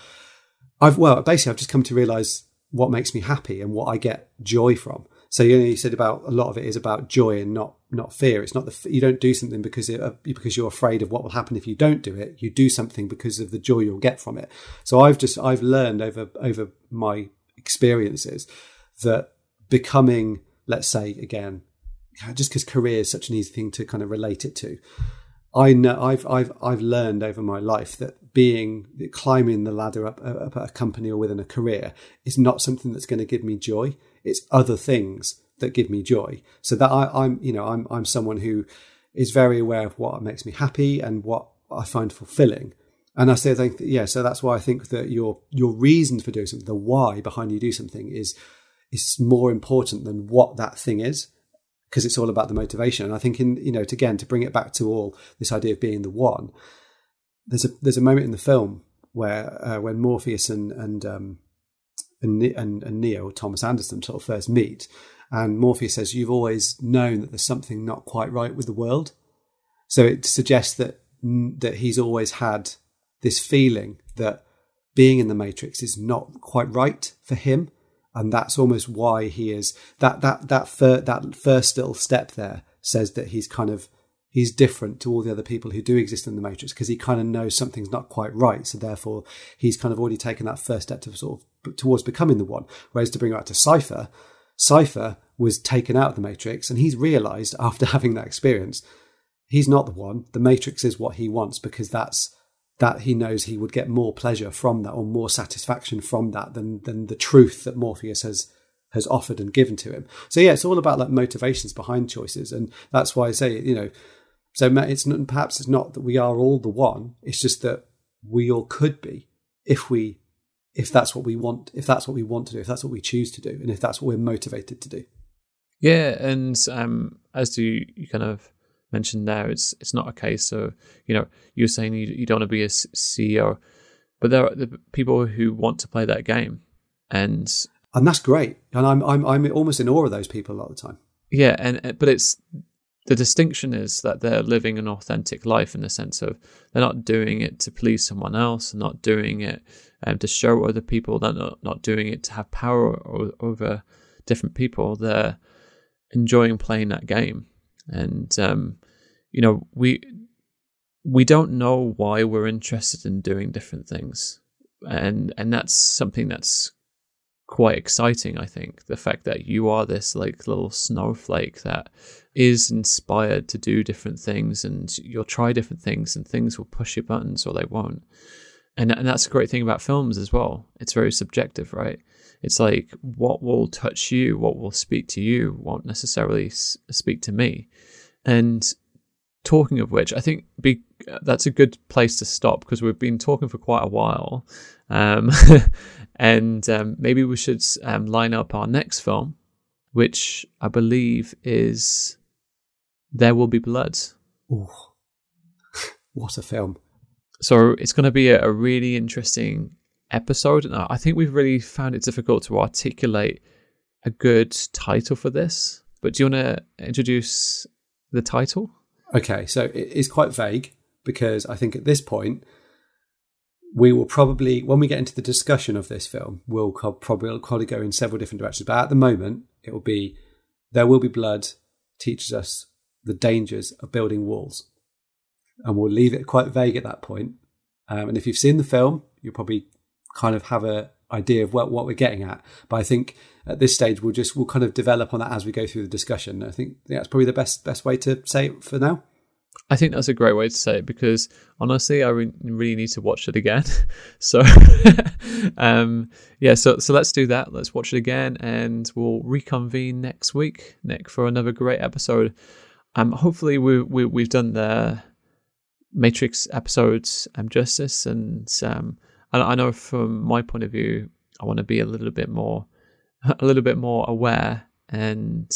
I've, well, basically, I've just come to realize what makes me happy and what I get joy from. So you know, you said about a lot of it is about joy and not not fear. It's not the you don't do something because it, uh, because you're afraid of what will happen if you don't do it. You do something because of the joy you'll get from it. So I've just I've learned over over my experiences that becoming, let's say again, just because career is such an easy thing to kind of relate it to. I know I've I've I've learned over my life that being climbing the ladder up, up a company or within a career is not something that's going to give me joy. It's other things that give me joy. So that I, I'm you know I'm I'm someone who is very aware of what makes me happy and what I find fulfilling. And I say, think, yeah, so that's why I think that your your reason for doing something, the why behind you do something, is is more important than what that thing is because it's all about the motivation. And I think in you know, to, again, to bring it back to all this idea of being the one, there's a there's a moment in the film where uh, when Morpheus and and, um, and and and Neo Thomas Anderson sort of first meet, and Morpheus says, "You've always known that there's something not quite right with the world." So it suggests that that he's always had this feeling that being in the Matrix is not quite right for him, and that's almost why he is that that that fir- that first little step there says that he's kind of he's different to all the other people who do exist in the matrix because he kind of knows something's not quite right so therefore he's kind of already taken that first step to sort of towards becoming the one whereas to bring it back to cypher cypher was taken out of the matrix and he's realized after having that experience he's not the one. The Matrix is what he wants because that's that he knows he would get more pleasure from that or more satisfaction from that than than the truth that Morpheus has has offered and given to him. So yeah, it's all about like motivations behind choices, and that's why I say you know. So it's not, perhaps it's not that we are all the one. It's just that we all could be if we if that's what we want if that's what we want to do if that's what we choose to do and if that's what we're motivated to do yeah and um as you, you kind of mentioned there it's it's not a case of you know you're saying you, you don't want to be a ceo but there are the people who want to play that game and and that's great. And i'm i'm i'm almost in awe of those people a lot of the time. Yeah and but it's the distinction is that they're living an authentic life in the sense of they're not doing it to please someone else, not doing it um, to show other people, they're not, not doing it to have power over different people. They're enjoying playing that game, and um, you know we we don't know why we're interested in doing different things, and and that's something that's quite exciting. I think the fact that you are this like little snowflake that is inspired to do different things, and you'll try different things, and things will push your buttons or they won't. And and that's a great thing about films as well. It's very subjective, right? It's like what will touch you, what will speak to you, won't necessarily speak to me. And talking of which, I think be, that's a good place to stop because we've been talking for quite a while. Um, and um, maybe we should um, line up our next film, which I believe is There Will Be Blood. Ooh. what a film. So it's going to be a, a really interesting episode. And I think we've really found it difficult to articulate a good title for this. But do you want to introduce the title? Okay, so it is quite vague because I think at this point we will probably, when we get into the discussion of this film, we'll probably probably go in several different directions. But at the moment, it will be there will be blood teaches us the dangers of building walls, and we'll leave it quite vague at that point. Um, and if you've seen the film, you'll probably kind of have a idea of what, what we're getting at. But I think at this stage we'll just we'll kind of develop on that as we go through the discussion. I think that's probably the best best way to say it for now. I think that's a great way to say it because honestly, I re- really need to watch it again. so, um, yeah, so so let's do that. Let's watch it again, and we'll reconvene next week, Nick, for another great episode. Um, hopefully we, we we've done the Matrix episodes um justice, and um, I, I know from my point of view, I want to be a little bit more, a little bit more aware and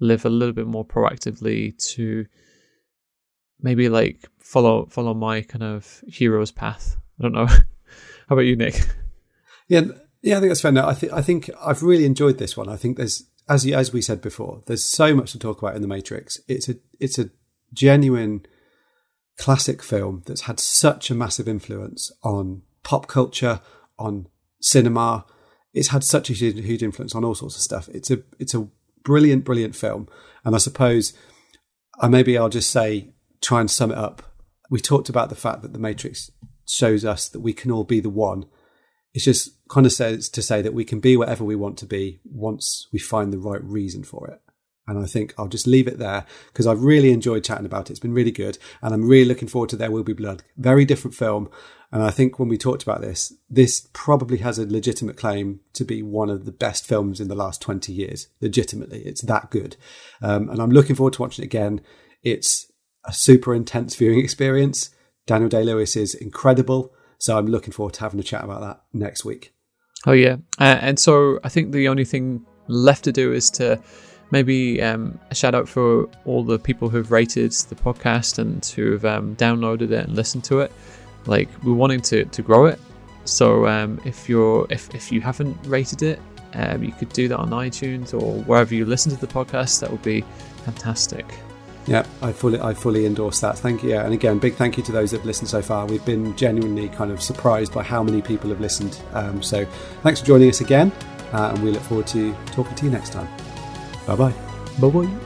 live a little bit more proactively to maybe like follow follow my kind of hero's path. I don't know. How about you, Nick? Yeah, yeah, I think that's fair. No, I think I think I've really enjoyed this one. I think there's as you, as we said before, there's so much to talk about in the Matrix. It's a it's a genuine classic film that's had such a massive influence on pop culture, on cinema. It's had such a huge influence on all sorts of stuff. It's a it's a brilliant, brilliant film. And I suppose, uh, maybe I'll just say, try and sum it up. We talked about the fact that the Matrix shows us that we can all be the one. It just kind of says to say that we can be whatever we want to be once we find the right reason for it. And I think I'll just leave it there because I've really enjoyed chatting about it. It's been really good. And I'm really looking forward to There Will Be Blood. Very different film. And I think when we talked about this, this probably has a legitimate claim to be one of the best films in the last 20 years. Legitimately. It's that good. Um, and I'm looking forward to watching it again. It's a super intense viewing experience. Daniel Day Lewis is incredible. So I'm looking forward to having a chat about that next week. Oh, yeah. Uh, and so I think the only thing left to do is to maybe um, a shout out for all the people who've rated the podcast and who've um, downloaded it and listened to it. Like we're wanting to, to grow it. So um, if you're if, if you haven't rated it, um, you could do that on iTunes or wherever you listen to the podcast. That would be fantastic. Yeah, I fully I fully endorse that. Thank you. Yeah, and again, big thank you to those that have listened so far. We've been genuinely kind of surprised by how many people have listened. Um, so thanks for joining us again, uh, and we look forward to talking to you next time. Bye bye. Bye bye.